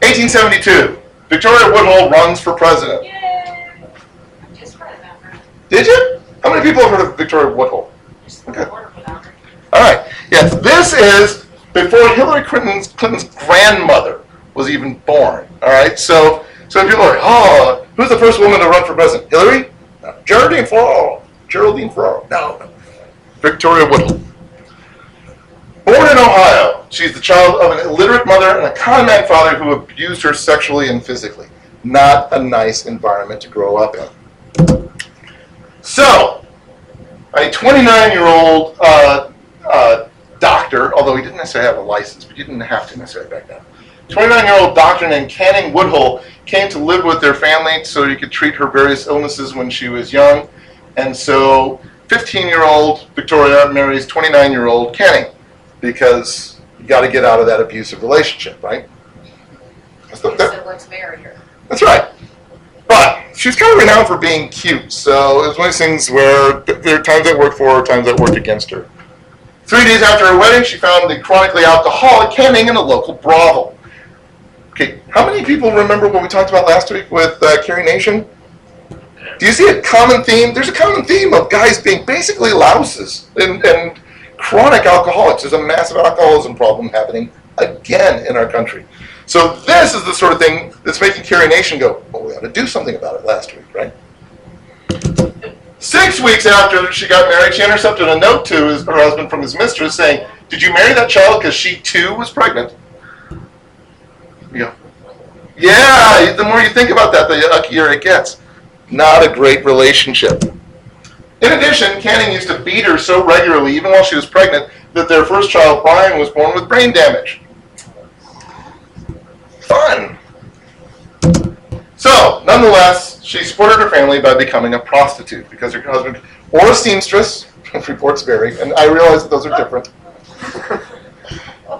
1972, Victoria Woodhull runs for president. Yay! I just read about her. Did you? How many people have heard of Victoria Woodhull? Just the order about her. All right. Yes, this is before Hillary Clinton's, Clinton's grandmother was even born. All right. So, so people are like, oh, who's the first woman to run for president? Hillary? No. Geraldine Ferraro. Geraldine Ferraro. No. Victoria Woodhull. Born in Ohio, she's the child of an illiterate mother and a con man father who abused her sexually and physically. Not a nice environment to grow up in. So, a 29 year old uh, uh, doctor, although he didn't necessarily have a license, but you didn't have to necessarily back then. 29 year old doctor named Canning Woodhull came to live with their family so he could treat her various illnesses when she was young. And so 15 year old Victoria marries 29 year old Canning because you got to get out of that abusive relationship, right? That's, the- that- So let's marry her. that's right. But she's kind of renowned for being cute, so it was one of those things where there are times that worked for her, times that worked against her. Three days after her wedding, she found the chronically alcoholic Canning in a local brothel. Okay, how many people remember what we talked about last week with uh, Carrie Nation? Do you see a common theme? There's a common theme of guys being basically louses and, and chronic alcoholics. There's a massive alcoholism problem happening again in our country. So this is the sort of thing that's making Carrie Nation go, well, we ought to do something about it last week, right? Six weeks after she got married, she intercepted a note to his, her husband from his mistress saying, did you marry that child because she too was pregnant? Go, yeah, the more you think about that, the yuckier it gets. Not a great relationship. In addition, Canning used to beat her so regularly, even while she was pregnant, that their first child, Brian, was born with brain damage. Fun. So, nonetheless, she supported her family by becoming a prostitute because her husband, or a seamstress, reports vary, and I realize that those are different.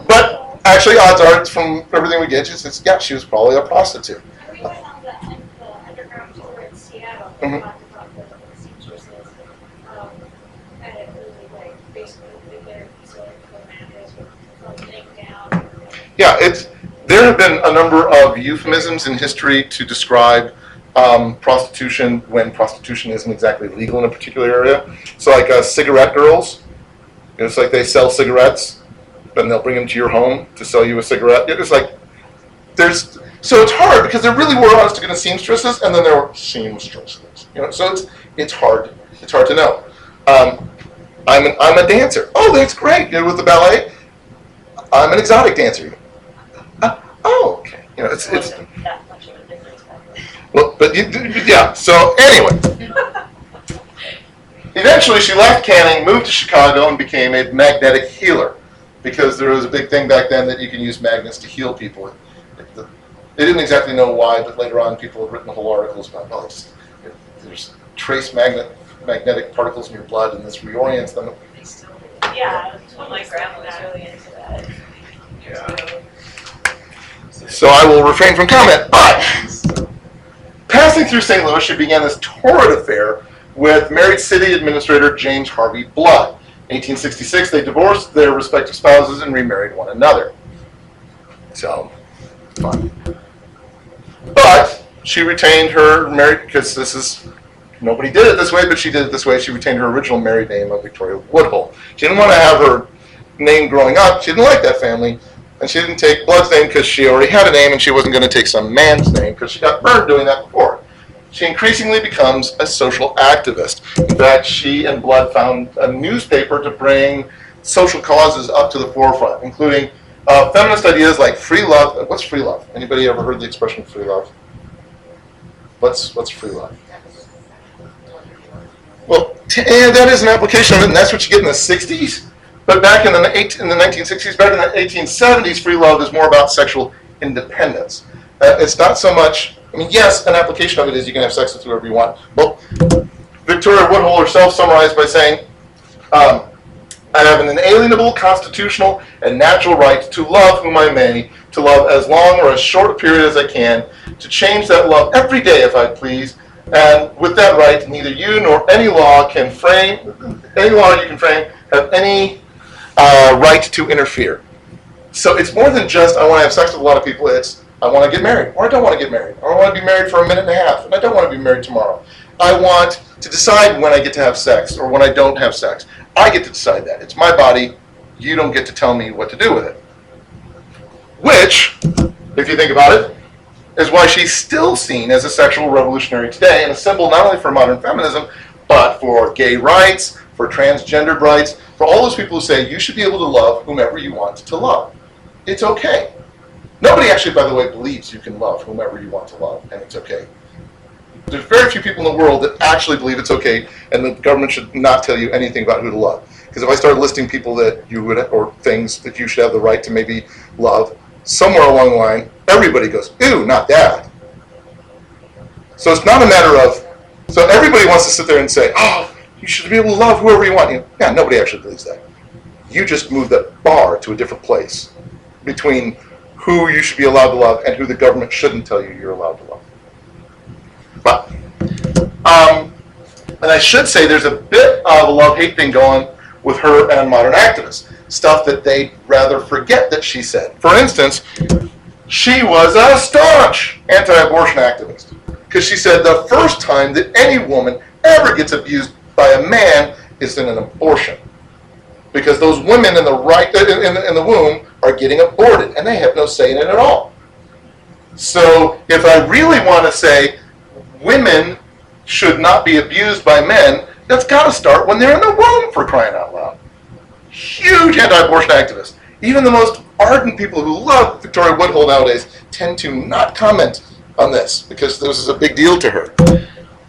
but actually, odds are, it's from everything we get, she says, yeah, she was probably a prostitute. We went on the, the underground tour in Seattle, Mhm. and talked about the seamstresses, um, and it really like basically their sort of commanders were from laying down. Yeah, it's there have been a number of euphemisms in history to describe um, prostitution when prostitution isn't exactly legal in a particular area. So, like uh, cigarette girls, you know, it's like they sell cigarettes, and they'll bring them to your home to sell you a cigarette. It's like there's so it's hard because there really were honest to goodness seamstresses, and then there were seamstresses. You know, so it's it's hard it's hard to know. Um, I'm an, I'm a dancer. Oh, that's great. You know, with the ballet, I'm an exotic dancer. Oh, okay. You know, it's it's wasn't that much of a difference back well, but you, yeah. So anyway, eventually she left Canning, moved to Chicago, and became a magnetic healer because there was a big thing back then that you can use magnets to heal people. They didn't exactly know why, but later on, people have written whole articles about well, it's, it, there's trace magnet magnetic particles in your blood, and this reorients them. They still. Yeah, my grandma was really into that. So I will refrain from comment. But passing through St. Louis, she began this torrid affair with married city administrator James Harvey Blood. 1866, they divorced their respective spouses and remarried one another. So, fun. But she retained her married because this is nobody did it this way, but she did it this way. She retained her original married name of Victoria Woodhull. She didn't want to have her name growing up. She didn't like that family, and she didn't take Blood's name because she already had a name, and she wasn't going to take some man's name because she got burned doing that before. She increasingly becomes a social activist. In fact, she and Blood found a newspaper to bring social causes up to the forefront, including uh, feminist ideas like free love. What's free love? Anybody ever heard the expression free love? What's what's free love? Well, t- and that is an application of it, and that's what you get in the '60s. But back in the eight, in the 1960s, back in the 1870s, free love is more about sexual independence. Uh, it's not so much. I mean, yes, an application of it is you can have sex with whoever you want. Well, Victoria Woodhull herself summarized by saying, um, "I have an inalienable constitutional and natural right to love whom I may, to love as long or as short a period as I can, to change that love every day if I please." And with that right, neither you nor any law can frame, any law you can frame, have any uh, right to interfere. So it's more than just I want to have sex with a lot of people. It's I want to get married, or I don't want to get married, or I want to be married for a minute and a half, and I don't want to be married tomorrow. I want to decide when I get to have sex or when I don't have sex. I get to decide that. It's my body. You don't get to tell me what to do with it. Which, if you think about it, is why she's still seen as a sexual revolutionary today and a symbol not only for modern feminism, but for gay rights, for transgendered rights, for all those people who say you should be able to love whomever you want to love. It's okay. Nobody actually, by the way, believes you can love whomever you want to love, and it's okay. There's very few people in the world that actually believe it's okay, and the government should not tell you anything about who to love. Because if I start listing people that you would, or things that you should have the right to maybe love, somewhere along the line, everybody goes, ew, not that. So it's not a matter of, so everybody wants to sit there and say, oh, you should be able to love whoever you want. You know, yeah, nobody actually believes that. You just move the bar to a different place between who you should be allowed to love and who the government shouldn't tell you you're allowed to love. But, um, and I should say there's a bit of a love-hate thing going with her and modern activists. Stuff that they'd rather forget that she said. For instance, she was a staunch anti-abortion activist because she said the first time that any woman ever gets abused by a man is in an abortion because those women in the right in, in, in the womb are getting aborted and they have no say in it at all. So if I really want to say women should not be abused by men, that's got to start when they're in the womb for crying out loud. Huge anti-abortion activists. Even the most ardent people who love Victoria Woodhull nowadays tend to not comment on this because this is a big deal to her.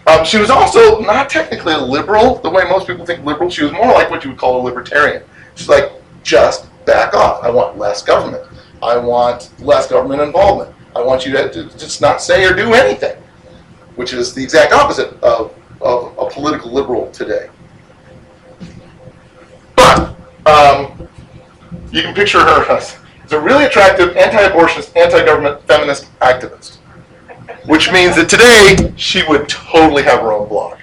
Um, she was also not technically a liberal, the way most people think liberal. She was more like what you would call a libertarian. She's like, just back off. I want less government. I want less government involvement. I want you to, to just not say or do anything, which is the exact opposite of, of a political liberal today. But um, you can picture her as a really attractive anti-abortionist, anti-government feminist activist, which means that today she would totally have her own blog.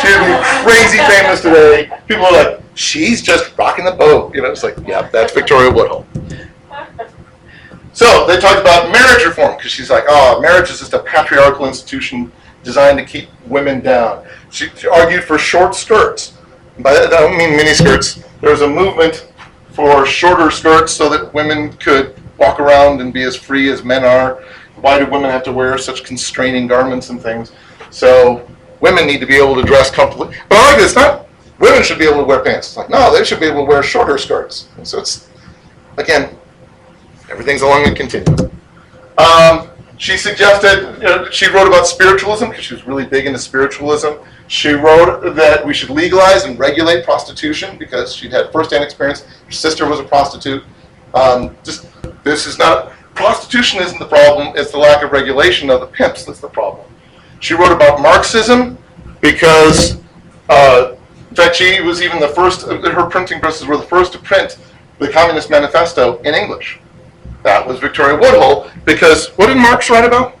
She would be crazy famous today. People are like, she's just rocking the boat. You know, it's like, yeah, that's Victoria Woodhull. So they talked about marriage reform because she's like, oh, marriage is just a patriarchal institution designed to keep women down. She, she argued for short skirts. By that, I don't mean mini skirts. There was a movement for shorter skirts so that women could walk around and be as free as men are. Why do women have to wear such constraining garments and things? So women need to be able to dress comfortably. But I like this. Not women should be able to wear pants. It's like no, they should be able to wear shorter skirts. So it's again, everything's along a continuum. Um, she suggested, you know, she wrote about spiritualism because she was really big into spiritualism. She wrote that we should legalize and regulate prostitution because she'd had firsthand experience. Her sister was a prostitute. Um, just this is not prostitution isn't the problem; it's the lack of regulation of the pimps that's the problem. She wrote about Marxism because, uh, in fact, she was even the first. Her printing presses were the first to print the Communist Manifesto in English. That was Victoria Woodhull because what did Marx write about?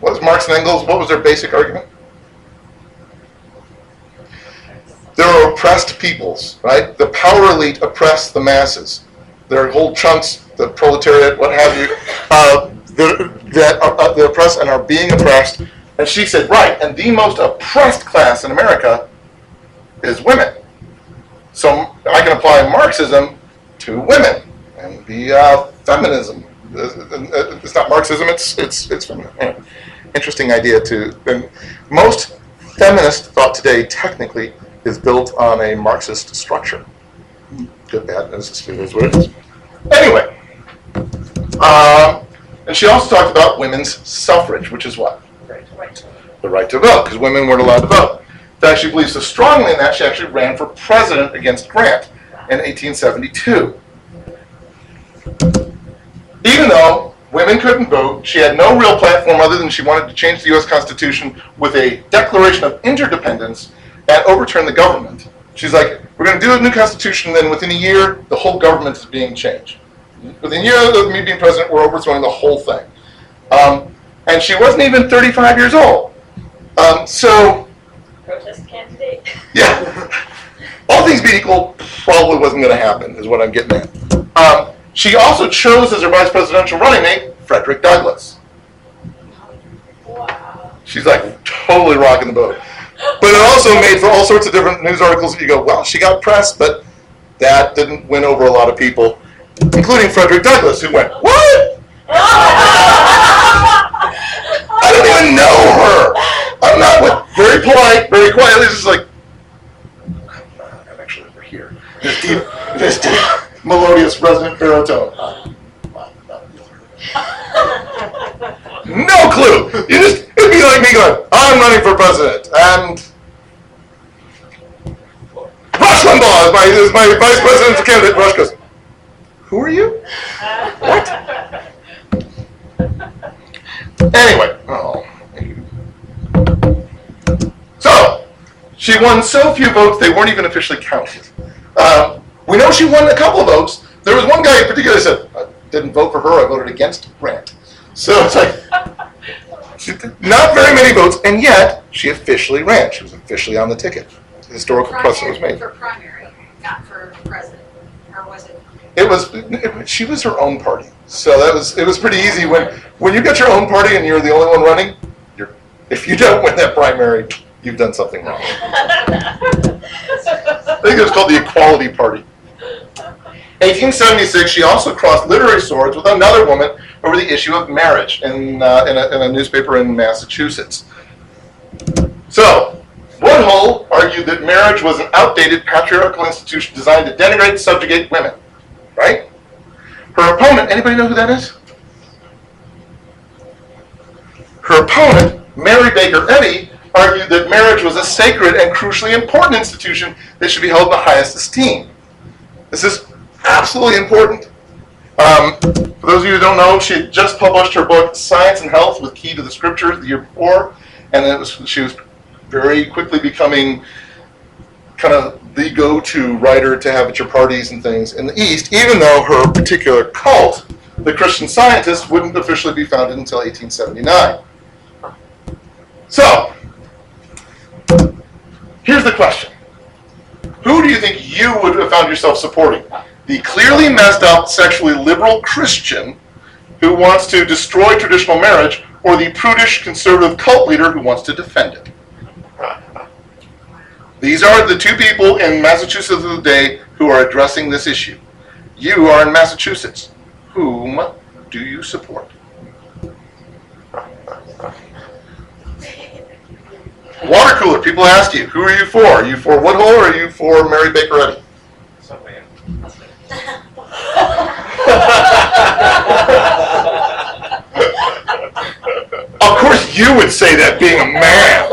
What was Marx and Engels? What was their basic argument? There are oppressed peoples, right? The power elite oppress the masses. There are whole chunks, the proletariat, what have you, uh, that are uh, they're oppressed and are being oppressed. And she said, right, and the most oppressed class in America is women. So I can apply Marxism to women and be uh, feminism. It's not Marxism; it's it's it's feminism. Interesting idea too. And most feminist thought today technically is built on a Marxist structure. Good, is what it is. Anyway, um, and she also talked about women's suffrage, which is what the right to vote, because women weren't allowed to vote. In fact, she believes so strongly in that she actually ran for president against Grant in 1872. Even though women couldn't vote, she had no real platform other than she wanted to change the U.S. Constitution with a declaration of interdependence and overturn the government. She's like, we're going to do a new constitution, then within a year, the whole government is being changed. Within a year of me being president, we're overthrowing the whole thing. Um, and she wasn't even 35 years old. Um, so, Protest candidate. yeah. All things being equal, probably wasn't going to happen, is what I'm getting at. Um, She also chose as her vice presidential running mate Frederick Douglass. Wow. She's like totally rocking the boat. But it also made for all sorts of different news articles you go, well, she got press, but that didn't win over a lot of people, including Frederick Douglass, who went, what? I don't even know her. I'm not with, very polite, very quietly, just like, I'm actually over here. This deep, this deep, melodious resonant baritone. Uh, not really. No clue. You just me going, I'm running for president, and Rush Limbaugh is my is my vice presidential candidate. Rush goes, Who are you? what? Anyway, oh. So she won so few votes they weren't even officially counted. Um, we know she won a couple of votes. There was one guy in particular who said, I didn't vote for her, I voted against Grant. So it's like, not very many votes, and yet she officially ran. She was officially on the ticket. The Historical precedent was made. For primary, not for president, or was it? It was it, she was her own party, so that was it was pretty easy when when you get your own party and you're the only one running. You're if you don't win that primary, you've done something wrong. I think it was called the Equality Party. 1876, she also crossed literary swords with another woman over the issue of marriage in, uh, in, a, in a newspaper in Massachusetts. So, Woodhull argued that marriage was an outdated patriarchal institution designed to denigrate and subjugate women. Right? Her opponent, anybody know who that is? Her opponent, Mary Baker Eddy, argued that marriage was a sacred and crucially important institution that should be held in the highest esteem. This is absolutely important. Um, for those of you who don't know, she had just published her book Science and Health with Key to the Scriptures the year before, and it was, she was very quickly becoming kind of the go-to writer to have at your parties and things in the East, even though her particular cult, the Christian Scientists, wouldn't officially be founded until 1879. So, here's the question. Who do you think you would have found yourself supporting? The clearly messed up, sexually liberal Christian who wants to destroy traditional marriage, or the prudish conservative cult leader who wants to defend it? These are the two people in Massachusetts of the day who are addressing this issue. You are in Massachusetts. Whom do you support? Water cooler. People ask you, who are you for? Are you for Woodhull or are you for Mary Baker Eddy? Of course, you would say that being a man.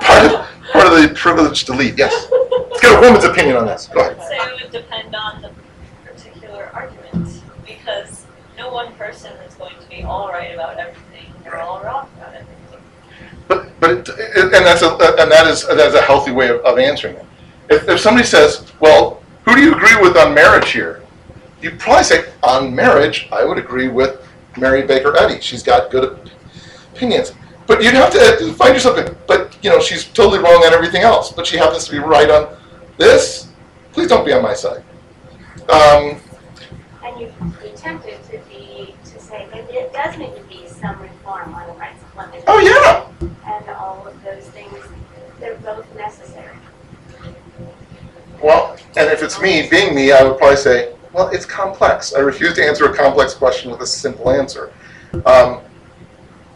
Part of, part of the privilege to lead. Yes. Let's get a woman's opinion on this. Go I ahead. would say it would depend on the particular argument, because no one person is going to be all right about everything, or all wrong about everything. But but it, it- and that's a and that is that's a healthy way of, of answering it. If, if somebody says, "Well, who do you agree with on marriage here?" You'd probably say, "On marriage, I would agree with Mary Baker Eddy. She's got good opinions." But you'd have to find yourself. But you know, she's totally wrong on everything else. But she happens to be right on this. Please don't be on my side. Um, And you be tempted to be, to say, maybe it does need to be some reform on the rights of women. oh yeah. And all of those things, they're both necessary. Well, and if it's me, being me, I would probably say, well, it's complex. I refuse to answer a complex question with a simple answer. Um,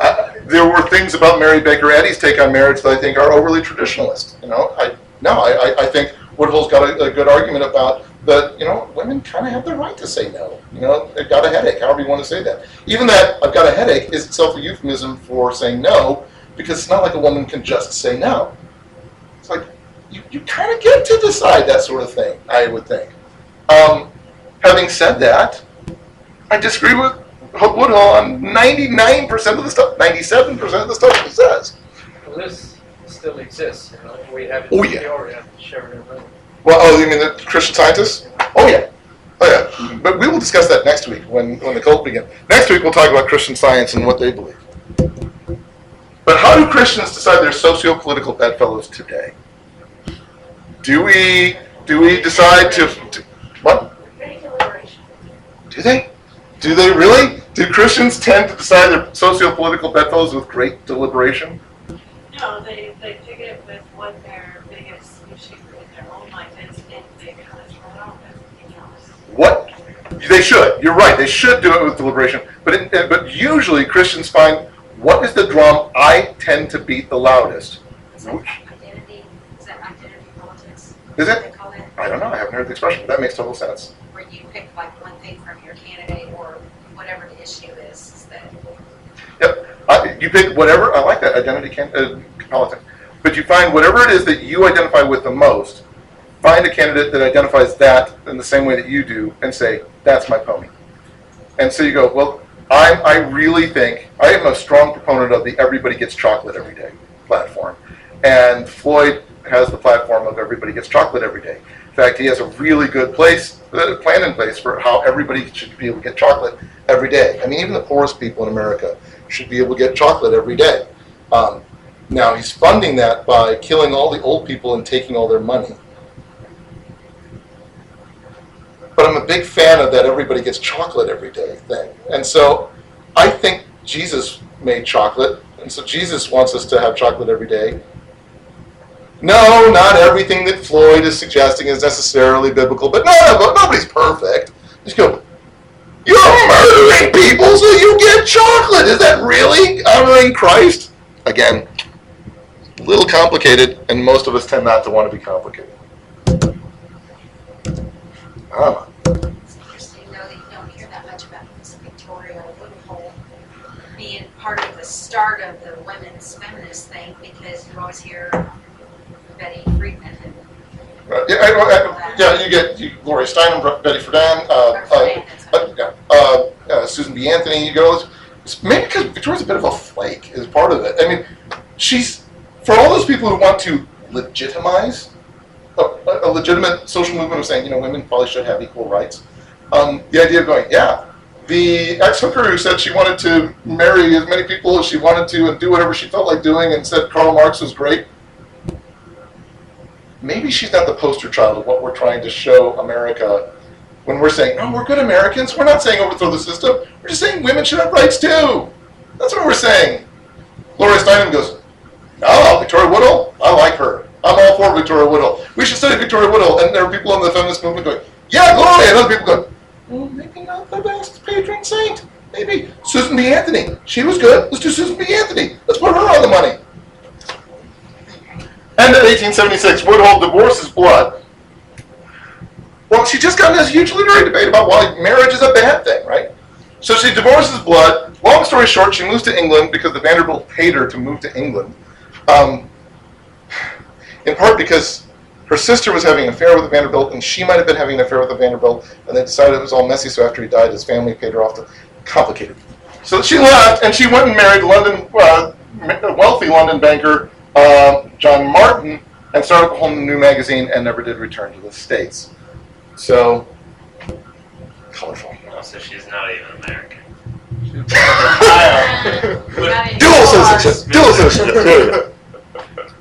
I, there were things about Mary Baker Eddy's take on marriage that I think are overly traditionalist. You know, I no, I, I- think Woodhull's got a, a good argument about that. You know, women kind of have the right to say no. You know, they've got a headache, however you want to say that. Even that I've got a headache is itself a euphemism for saying no, because it's not like a woman can just say no. It's like you, you kind of get to decide that sort of thing, I would think. Um, having said that, I disagree with Woodhull on 99% of the stuff, 97% of the stuff he says. Well, this still exists, you know, we have it Oh, yeah. Peoria, Sheridan Road. Well, oh, you mean the Christian scientists? Oh, yeah. Oh, yeah. But we will discuss that next week when, when the cult begins. Next week, we'll talk about Christian science and what they believe. But how do Christians decide their socio political bedfellows today? Do we do we decide to, to what? Do they? Do they really? Do Christians tend to decide their socio-political bedfellows with great deliberation? No, they, they pick it with what their biggest issue in their own life is, and they kind of throw out everything else. What? They should. You're right. They should do it with deliberation. But it, but usually Christians find what is the drum I tend to beat the loudest. Is that identity, is that identity politics? Is it? they call it, I don't know. I haven't heard the expression, but that makes total sense. where you pick like one thing from your candidate or whatever the issue is, is that Uh, you pick whatever. I like that identity can, uh, politics. But you find whatever it is that you identify with the most. Find a candidate that identifies that in the same way that you do, and say that's my pony. And so you go, well, I I really think I am a strong proponent of the everybody gets chocolate every day platform, and Floyd has the platform of everybody gets chocolate every day. In fact, he has a really good place, uh, plan in place for how everybody should be able to get chocolate every day. I mean, even the poorest people in America should be able to get chocolate every day. Um, now he's funding that by killing all the old people and taking all their money. But I'm a big fan of that everybody gets chocolate every day thing. And so I think Jesus made chocolate, and so Jesus wants us to have chocolate every day. No, not everything that Floyd is suggesting is necessarily biblical, but no, no, nobody's perfect. Just go, you're murdering people so you get chocolate. Is that really honoring Christ? Again, a little complicated, and most of us tend not to want to be complicated. Ah, part of the start of the women's feminist thing, because you always hear Betty Friedman uh, yeah, I- I- yeah, you get you, Gloria Steinem, Betty Friedan, uh, or uh, uh, yeah, uh, uh, Susan B. Anthony. You go, it's maybe because Victoria's a bit of a flake is part of it. I mean, she's for all those people who want to legitimize a, a legitimate social movement of saying, you know, women probably should have equal rights. Um, the idea of going, yeah, the ex-hooker who said she wanted to marry as many people as she wanted to and do whatever she felt like doing and said Karl Marx was great. Maybe she's not the poster child of what we're trying to show America when we're saying, oh, we're good Americans. We're not saying overthrow the system. We're just saying women should have rights too. That's what we're saying. Gloria Steinem goes, oh, Victoria Woodhull? I like her. I'm all for Victoria Woodhull. We should study Victoria Woodhull. And there are people in the feminist movement going, yeah, Gloria. And other people going, well, maybe not the best patron saint. Maybe Susan B. Anthony. She was good. Let's do Susan B. Anthony. Let's put her on the money. And in 1876, Woodhull divorces Blood. Well, she just got in this huge literary debate about why marriage is a bad thing, right? So she divorces Blood. Long story short, she moves to England because the Vanderbilt paid her to move to England. Um, in part because her sister was having an affair with the Vanderbilt, and she might have been having an affair with the Vanderbilt, and they decided it was all messy. So after he died, his family paid her off to complicated. So she left, and she went and married London, uh, wealthy London banker uh, John Martin, and started a whole new magazine, and never did return to the states. So colorful. So she's not even American. Dual citizenship. Dual citizenship.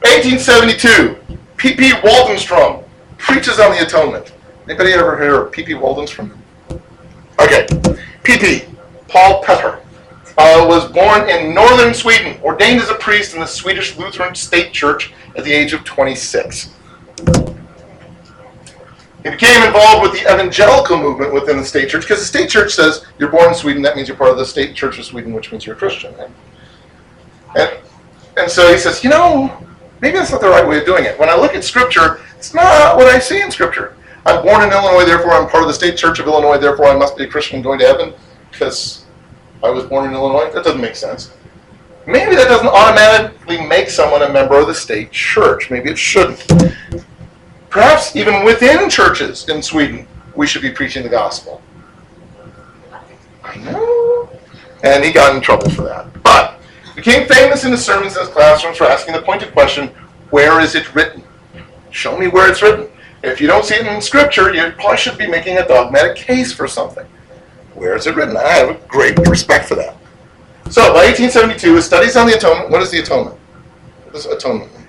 1872. P.P. Waldenstrom preaches on the atonement. Anybody ever heard of P.P. Waldenstrom? Okay. P.P. Paul Petter uh, was born in northern Sweden, ordained as a priest in the Swedish Lutheran State Church at the age of 26. He became involved with the evangelical movement within the state church because the state church says you're born in Sweden, that means you're part of the state church of Sweden, which means you're a Christian. right? And, and so he says, you know, maybe that's not the right way of doing it. When I look at Scripture, it's not what I see in Scripture. I'm born in Illinois, therefore I'm part of the state church of Illinois, therefore I must be a Christian going to heaven because I was born in Illinois. That doesn't make sense. Maybe that doesn't automatically make someone a member of the state church. Maybe it shouldn't. Perhaps even within churches in Sweden, we should be preaching the gospel. I know. And he got in trouble for that. But became famous in his sermons in his classrooms for asking the pointed question, where is it written? Show me where it's written. If you don't see it in scripture, you probably should be making a dogmatic case for something. Where is it written? I have a great respect for that. So by 1872, his studies on the atonement. What is the atonement? What does atonement mean?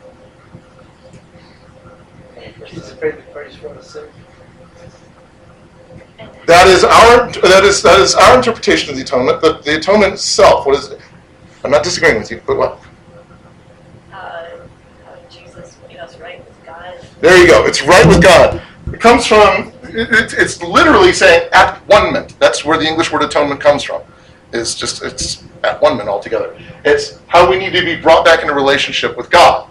Jesus the price for short sin. That is our that is that is our interpretation of the atonement. But the atonement itself, what is it? I'm not disagreeing with you, but what? Uh, Jesus made us right with God. There you go. It's right with God. It comes from. It, it's- it's literally saying at one ment. That's where the English word atonement comes from. It's just it's at one ment altogether. It's how we need to be brought back into relationship with God.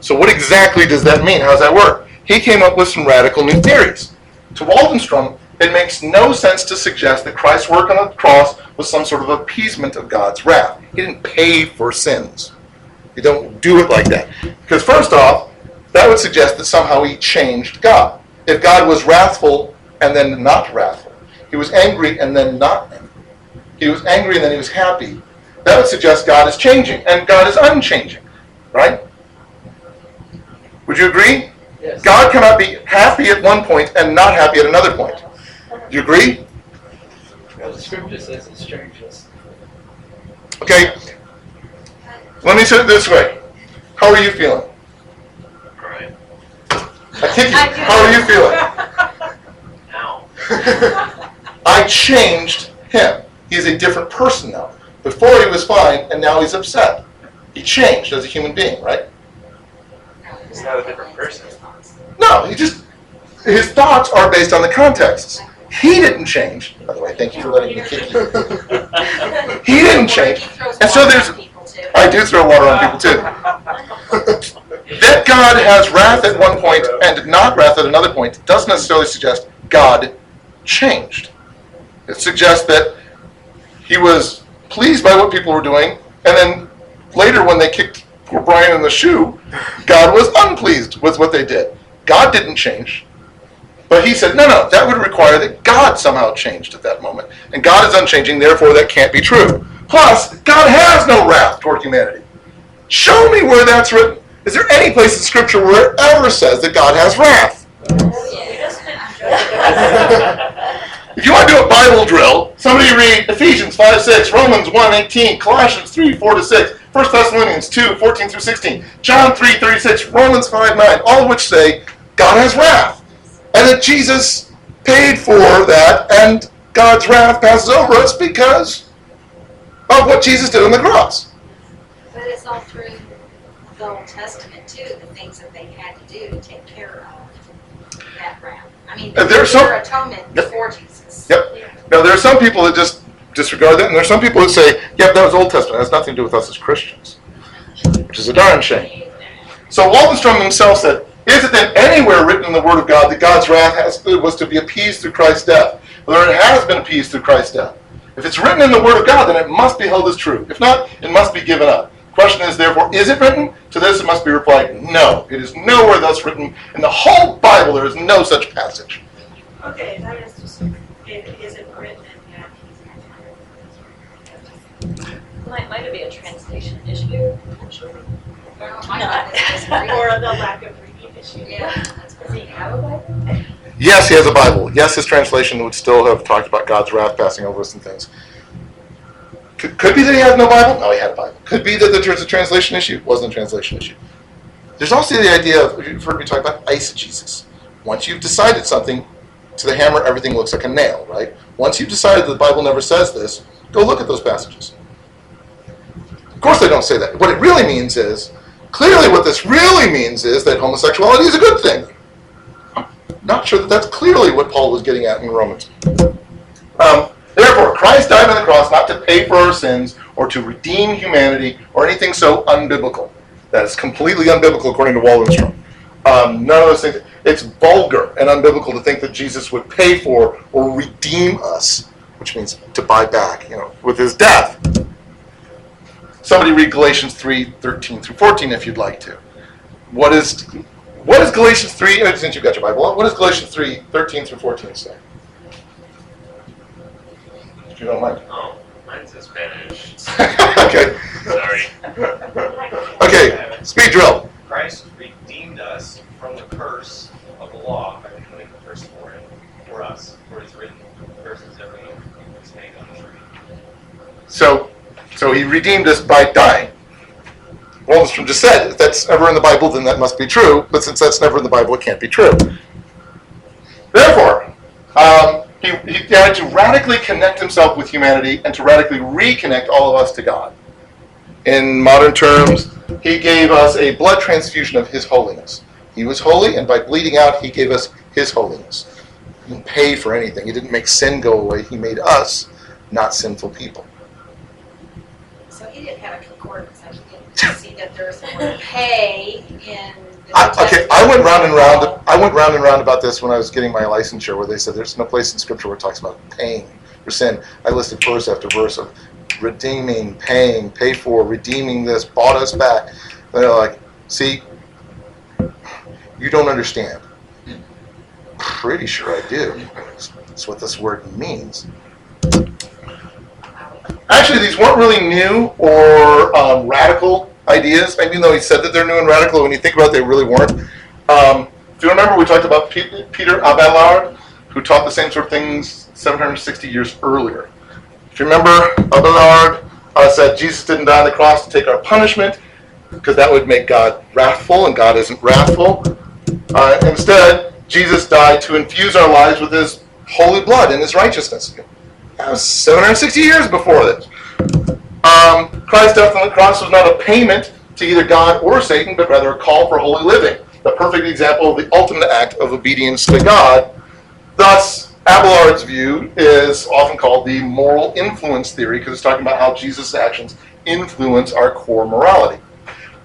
So what exactly does that mean? How does that work? He came up with some radical new theories. To Waldenstrom, it makes no sense to suggest that Christ's work on the cross was some sort of appeasement of God's wrath. He didn't pay for sins. You don't do it like that. Because first off, that would suggest that somehow he changed God. If God was wrathful and then not wrathful, he was angry and then not angry, he was angry and then he was happy, that would suggest God is changing, and God is unchanging, right? Would you agree? Yes. God cannot be happy at one point and not happy at another point. Do you agree? Well, the scripture says it's changeless. Okay. Let me say it this way. How are you feeling? All right. I kick you. How are you feeling? Now. I changed him. He's a different person now. Before he was fine, and now he's upset. He changed as a human being, right? He's not a different person. No, he just his thoughts are based on the contexts. He didn't change. By the way, thank you for letting me kick you. He didn't change. And so there's I do throw water on people too. that God has wrath at one point and not wrath at another point doesn't necessarily suggest God changed. It suggests that he was pleased by what people were doing, and then later when they kicked poor Brian in the shoe, God was unpleased with what they did. God didn't change. But he said, no, no, that would require that God somehow changed at that moment. And God is unchanging, therefore that can't be true. Plus, God has no wrath toward humanity. Show me where that's written. Is there any place in Scripture where it ever says that God has wrath? We just did If you want to do a Bible drill, somebody read Ephesians 5 6, Romans 1 18, Colossians 3 4 to 6, 1 Thessalonians 2 14 through 16, John 3 36, Romans 5 9, all of which say God has wrath. And that Jesus paid for that, and God's wrath passes over us because of what Jesus did on the cross. But it's all through the Old Testament too, the things that they had to do to take care of that wrath. I mean, uh, And there's some- their atonement Yep. before Jesus. Yep. Now, there are some people that just disregard that, and there are some people that say, yeah, that was Old Testament. It has nothing to do with us as Christians, which is a darn shame. So Waldenstrom himself said, is it then anywhere written in the Word of God that God's wrath has, was to be appeased through Christ's death? Whether it has been appeased through Christ's death. If it's written in the Word of God, then it must be held as true. If not, it must be given up. The question is, therefore, is it written? To this it must be replied, no. It is nowhere thus written. In the whole Bible, there is no such passage. Okay, that is just, it isn't written in yet, Might, it be a translation issue. Well, my Bible is he's very- Or the lack of reading issue. Yeah, Does he have a Bible? Yes, he has a Bible. Yes, his translation would still have talked about God's wrath passing over us and things. Could, could be that he had no Bible. No, he had a Bible. Could be that there's a translation issue. Wasn't a translation issue. There's also the idea of you've heard me talk about eisegesis. Once you've decided something, to the hammer, everything looks like a nail, right? Once you've decided that the Bible never says this, go look at those passages. Of course, they don't say that. What it really means is, clearly, what this really means is that homosexuality is a good thing I'm not sure that that's clearly what Paul was getting at in Romans. Um, therefore, Christ died on the cross not to pay for our sins or to redeem humanity or anything so unbiblical. That is completely unbiblical according to Waldenstrom. Um, none of those things. It's vulgar and unbiblical to think that Jesus would pay for or redeem us, which means to buy back, you know, with his death. Somebody read Galatians 3, 13 through 14 if you'd like to. What is what does Galatians 3, uh, since you've got your Bible, what does Galatians 3, 13 through 14 say? If you don't mind. Oh, mine's in Spanish. okay. Sorry. Okay, speed drill. Christ redeemed us from the curse of the law by becoming the curse for him, for us, for it's written, curses everyone who's hanged on the tree. So, so he redeemed us by dying. Waldenstrom just said, if that's ever in the Bible, then that must be true. But since that's never in the Bible, it can't be true. Um, died to radically connect himself with humanity and to radically reconnect all of us to God. In modern terms, he gave us a blood transfusion of his holiness. He was holy, and by bleeding out, he gave us his holiness. He didn't pay for anything. He didn't make sin go away. He made us not sinful people. So he didn't have a concordance, I he didn't see that there's the word pay in I, okay, I went round and round. I went round and round about this when I was getting my licensure, where they said there's no place in Scripture where it talks about paying for sin. I listed verse after verse of redeeming, paying, pay for, redeeming this, bought us back. They're like, see, you don't understand. Pretty sure I do. That's what this word means. Actually, these weren't really new or um, radical ideas, even though he said that they're new and radical. When you think about it, they really weren't. Um, if you remember, we talked about Pe- Peter Abelard, who taught the same sort of things 760 years earlier. If you remember, Abelard uh, said Jesus didn't die on the cross to take our punishment, because that would make God wrathful, and God isn't wrathful. Uh, instead, Jesus died to infuse our lives with his holy blood and his righteousness. That was 760 years before this. Um, Christ's death on the cross was not a payment to either God or Satan, but rather a call for holy living. The perfect example of the ultimate act of obedience to God. Thus, Abelard's view is often called the moral influence theory because it's talking about how Jesus' actions influence our core morality.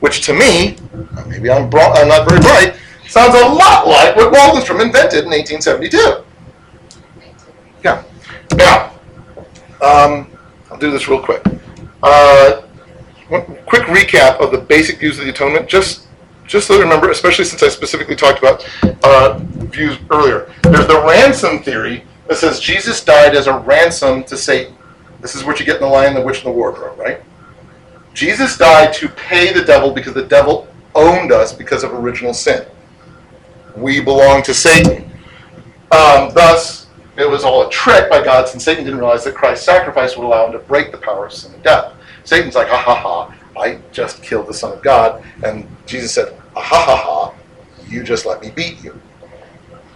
Which to me, maybe I'm, I'm not very bright, sounds a lot like what Waldenstrom invented in 1872. Yeah. Now, um, I'll do this real quick. Uh, quick recap of the basic views of the atonement, just just so you remember, especially since I specifically talked about uh, views earlier. There's the ransom theory that says Jesus died as a ransom to Satan. This is what you get in the Lion, the Witch, and the Wardrobe, right? Jesus died to pay the devil because the devil owned us because of original sin. We belong to Satan. Um, thus, it was all a trick by God since Satan didn't realize that Christ's sacrifice would allow him to break the power of sin and death. Satan's like, ha ha ha, I just killed the Son of God. And Jesus said, ha ha ha you just let me beat you.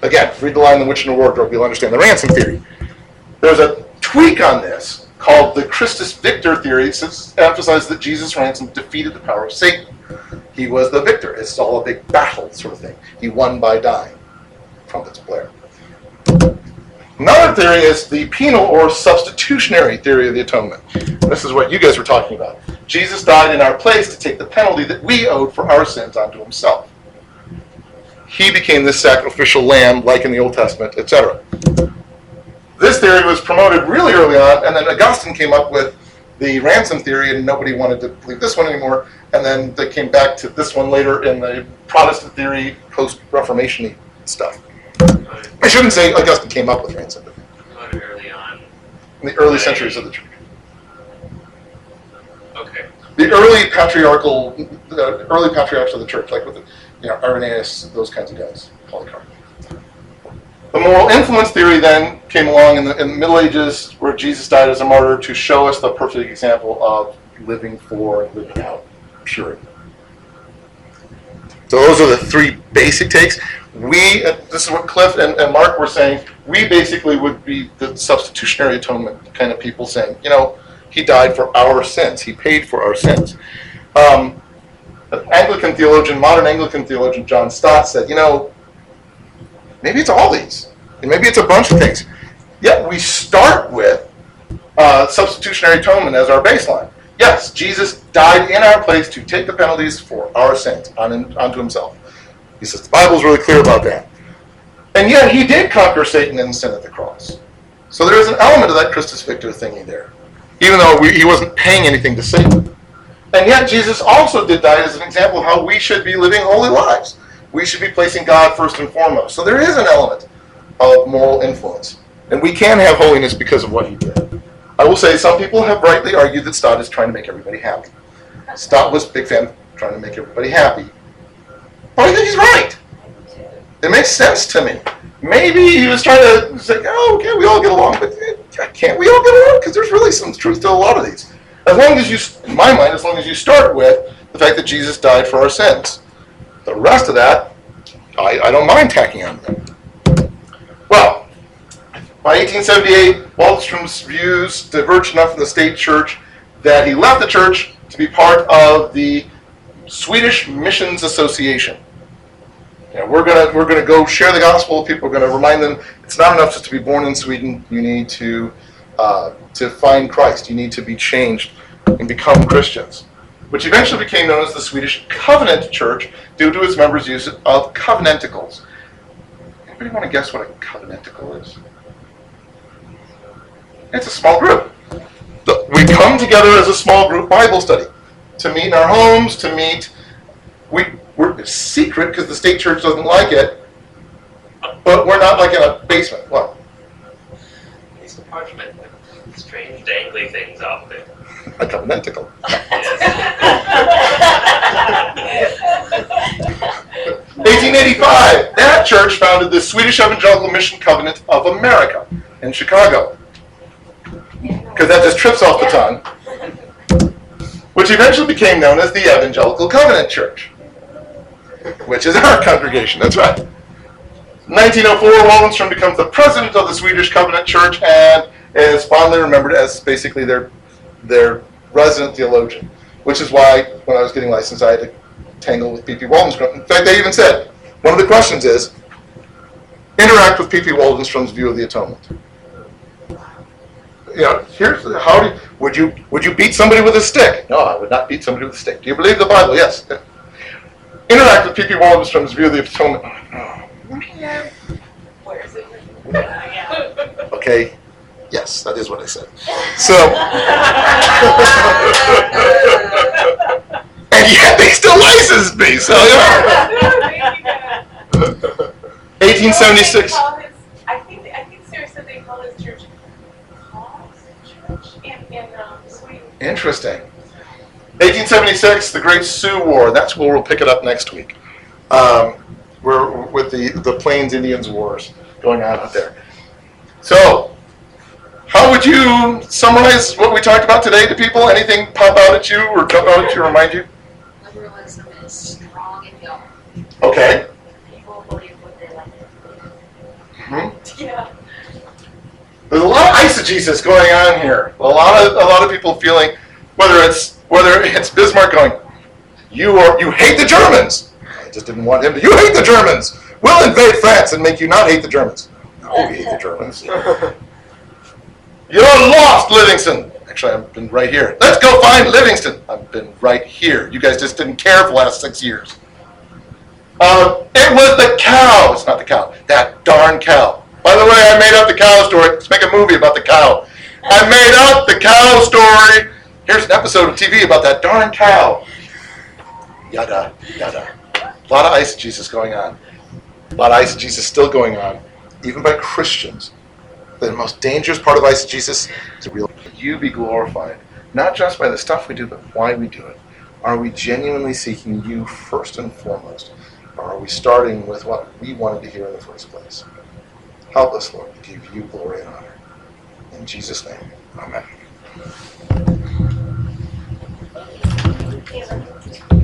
Again, read the Lion, in The Witch and the Wardrobe, you'll understand the ransom theory. There's a tweak on this called the Christus Victor theory, that emphasizes that Jesus' ransom defeated the power of Satan. He was the victor. It's all a big battle sort of thing. He won by dying. Trumpets blare. Another theory is the penal or substitutionary theory of the atonement. This is what you guys were talking about. Jesus died in our place to take the penalty that we owed for our sins onto himself. He became this sacrificial lamb, like in the Old Testament, etc. This theory was promoted really early on, and then Augustine came up with the ransom theory, and nobody wanted to believe this one anymore. And then they came back to this one later in the Protestant theory, post-Reformation stuff. I shouldn't say Augustine came up with ransom, but early on. in the early centuries of the church. Okay. The early patriarchal, the early patriarchs of the church, like with the, you know, Irenaeus, those kinds of guys, Polycarp. The moral influence theory then came along in the, in the Middle Ages, where Jesus died as a martyr to show us the perfect example of living for and living out purity. So those are the three basic takes. We, uh, this is what Cliff and, and Mark were saying, we basically would be the substitutionary atonement kind of people saying, you know, he died for our sins. He paid for our sins. Um, Anglican theologian, modern Anglican theologian John Stott said, you know, maybe it's all these. And maybe it's a bunch of things. Yet we start with uh, substitutionary atonement as our baseline. Yes, Jesus died in our place to take the penalties for our sins on, onto himself. He says the Bible's really clear about that. And yet he did conquer Satan and sin at the cross. So there is an element of that Christus Victor thingy there, even though we, he wasn't paying anything to Satan. And yet Jesus also did die as an example of how we should be living holy lives. We should be placing God first and foremost. So there is an element of moral influence. And we can have holiness because of what he did. I will say some people have rightly argued that Stott is trying to make everybody happy. Stott was a big fan of trying to make everybody happy. But I think he's right. It makes sense to me. Maybe he was trying to say, oh, okay, we all get along, but eh, can't we all get along? Because there's really some truth to a lot of these. As long as you, in my mind, as long as you start with the fact that Jesus died for our sins. The rest of that, I, I don't mind tacking on. Well, By 1878, Waldenstrom's views diverged enough from the state church that he left the church to be part of the Swedish Missions Association. You know, we're gonna we're gonna go share the gospel people. We're gonna remind them it's not enough just to be born in Sweden. You need to uh, to find Christ. You need to be changed and become Christians, which eventually became known as the Swedish Covenant Church due to its members' use of covenanticles. Anybody want to guess what a covenanticle is? It's a small group. We come together as a small group Bible study to meet in our homes, to meet. We we're secret because the state church doesn't like it, but we're not like in a basement. What? Piece of parchment with strange dangly things off of it. A covenantical. Yes. 1885, that church founded the Swedish Evangelical Mission Covenant of America in Chicago. Because that just trips off the tongue. Which eventually became known as the Evangelical Covenant Church, which is our congregation. That's right. 1904, Waldenstrom becomes the president of the Swedish Covenant Church and is fondly remembered as basically their their resident theologian. Which is why, when I was getting licensed, I had to tangle with P.P. Waldenstrom. In fact, they even said one of the questions is interact with P.P. Waldenstrom's view of the atonement. You know, here's how do you, would you would you beat somebody with a stick? No, I would not beat somebody with a stick. Do you believe the Bible? Yes. Interact with P.P. Waldenstrom's view of the atonement. Where is it? Yeah. Okay. Yes, that is what I said. So, and yet they still licensed me. So, yeah. 1876. I think, I think Sarah said they call his church Paul's Church in, in, um, Sweden. Interesting. 1876, the Great Sioux War. That's where we'll pick it up next week. Um, we're with the the Plains Indians Wars going on out there. So, how would you summarize what we talked about today to people? Anything pop out at you or jump out at you, remind you? Liberalism is strong and young. Okay. Mhm. Yeah. There's a lot of eisegesis going on here. A lot of a lot of people feeling whether it's whether it's Bismarck going, you are you hate the Germans. I just didn't want him to. You hate the Germans. We'll invade France and make you not hate the Germans. No, we hate the Germans. You're lost, Livingstone. Actually, I've been right here. Let's go find Livingstone. I've been right here. You guys just didn't care for the last six years. Uh, it was the cow. It's not the cow. That darn cow. By the way, I made up the cow story. Let's make a movie about the cow. I made up the cow story. Here's an episode of TV about that darn cow. Yada, yada. A lot of eisegesis going on. A lot of eisegesis still going on, even by Christians. The most dangerous part of eisegesis is that you be glorified, not just by the stuff we do, but why we do it. Are we genuinely seeking you first and foremost? Or are we starting with what we wanted to hear in the first place? Help us, Lord, to give you glory and honor. In Jesus' name, amen. Thank you.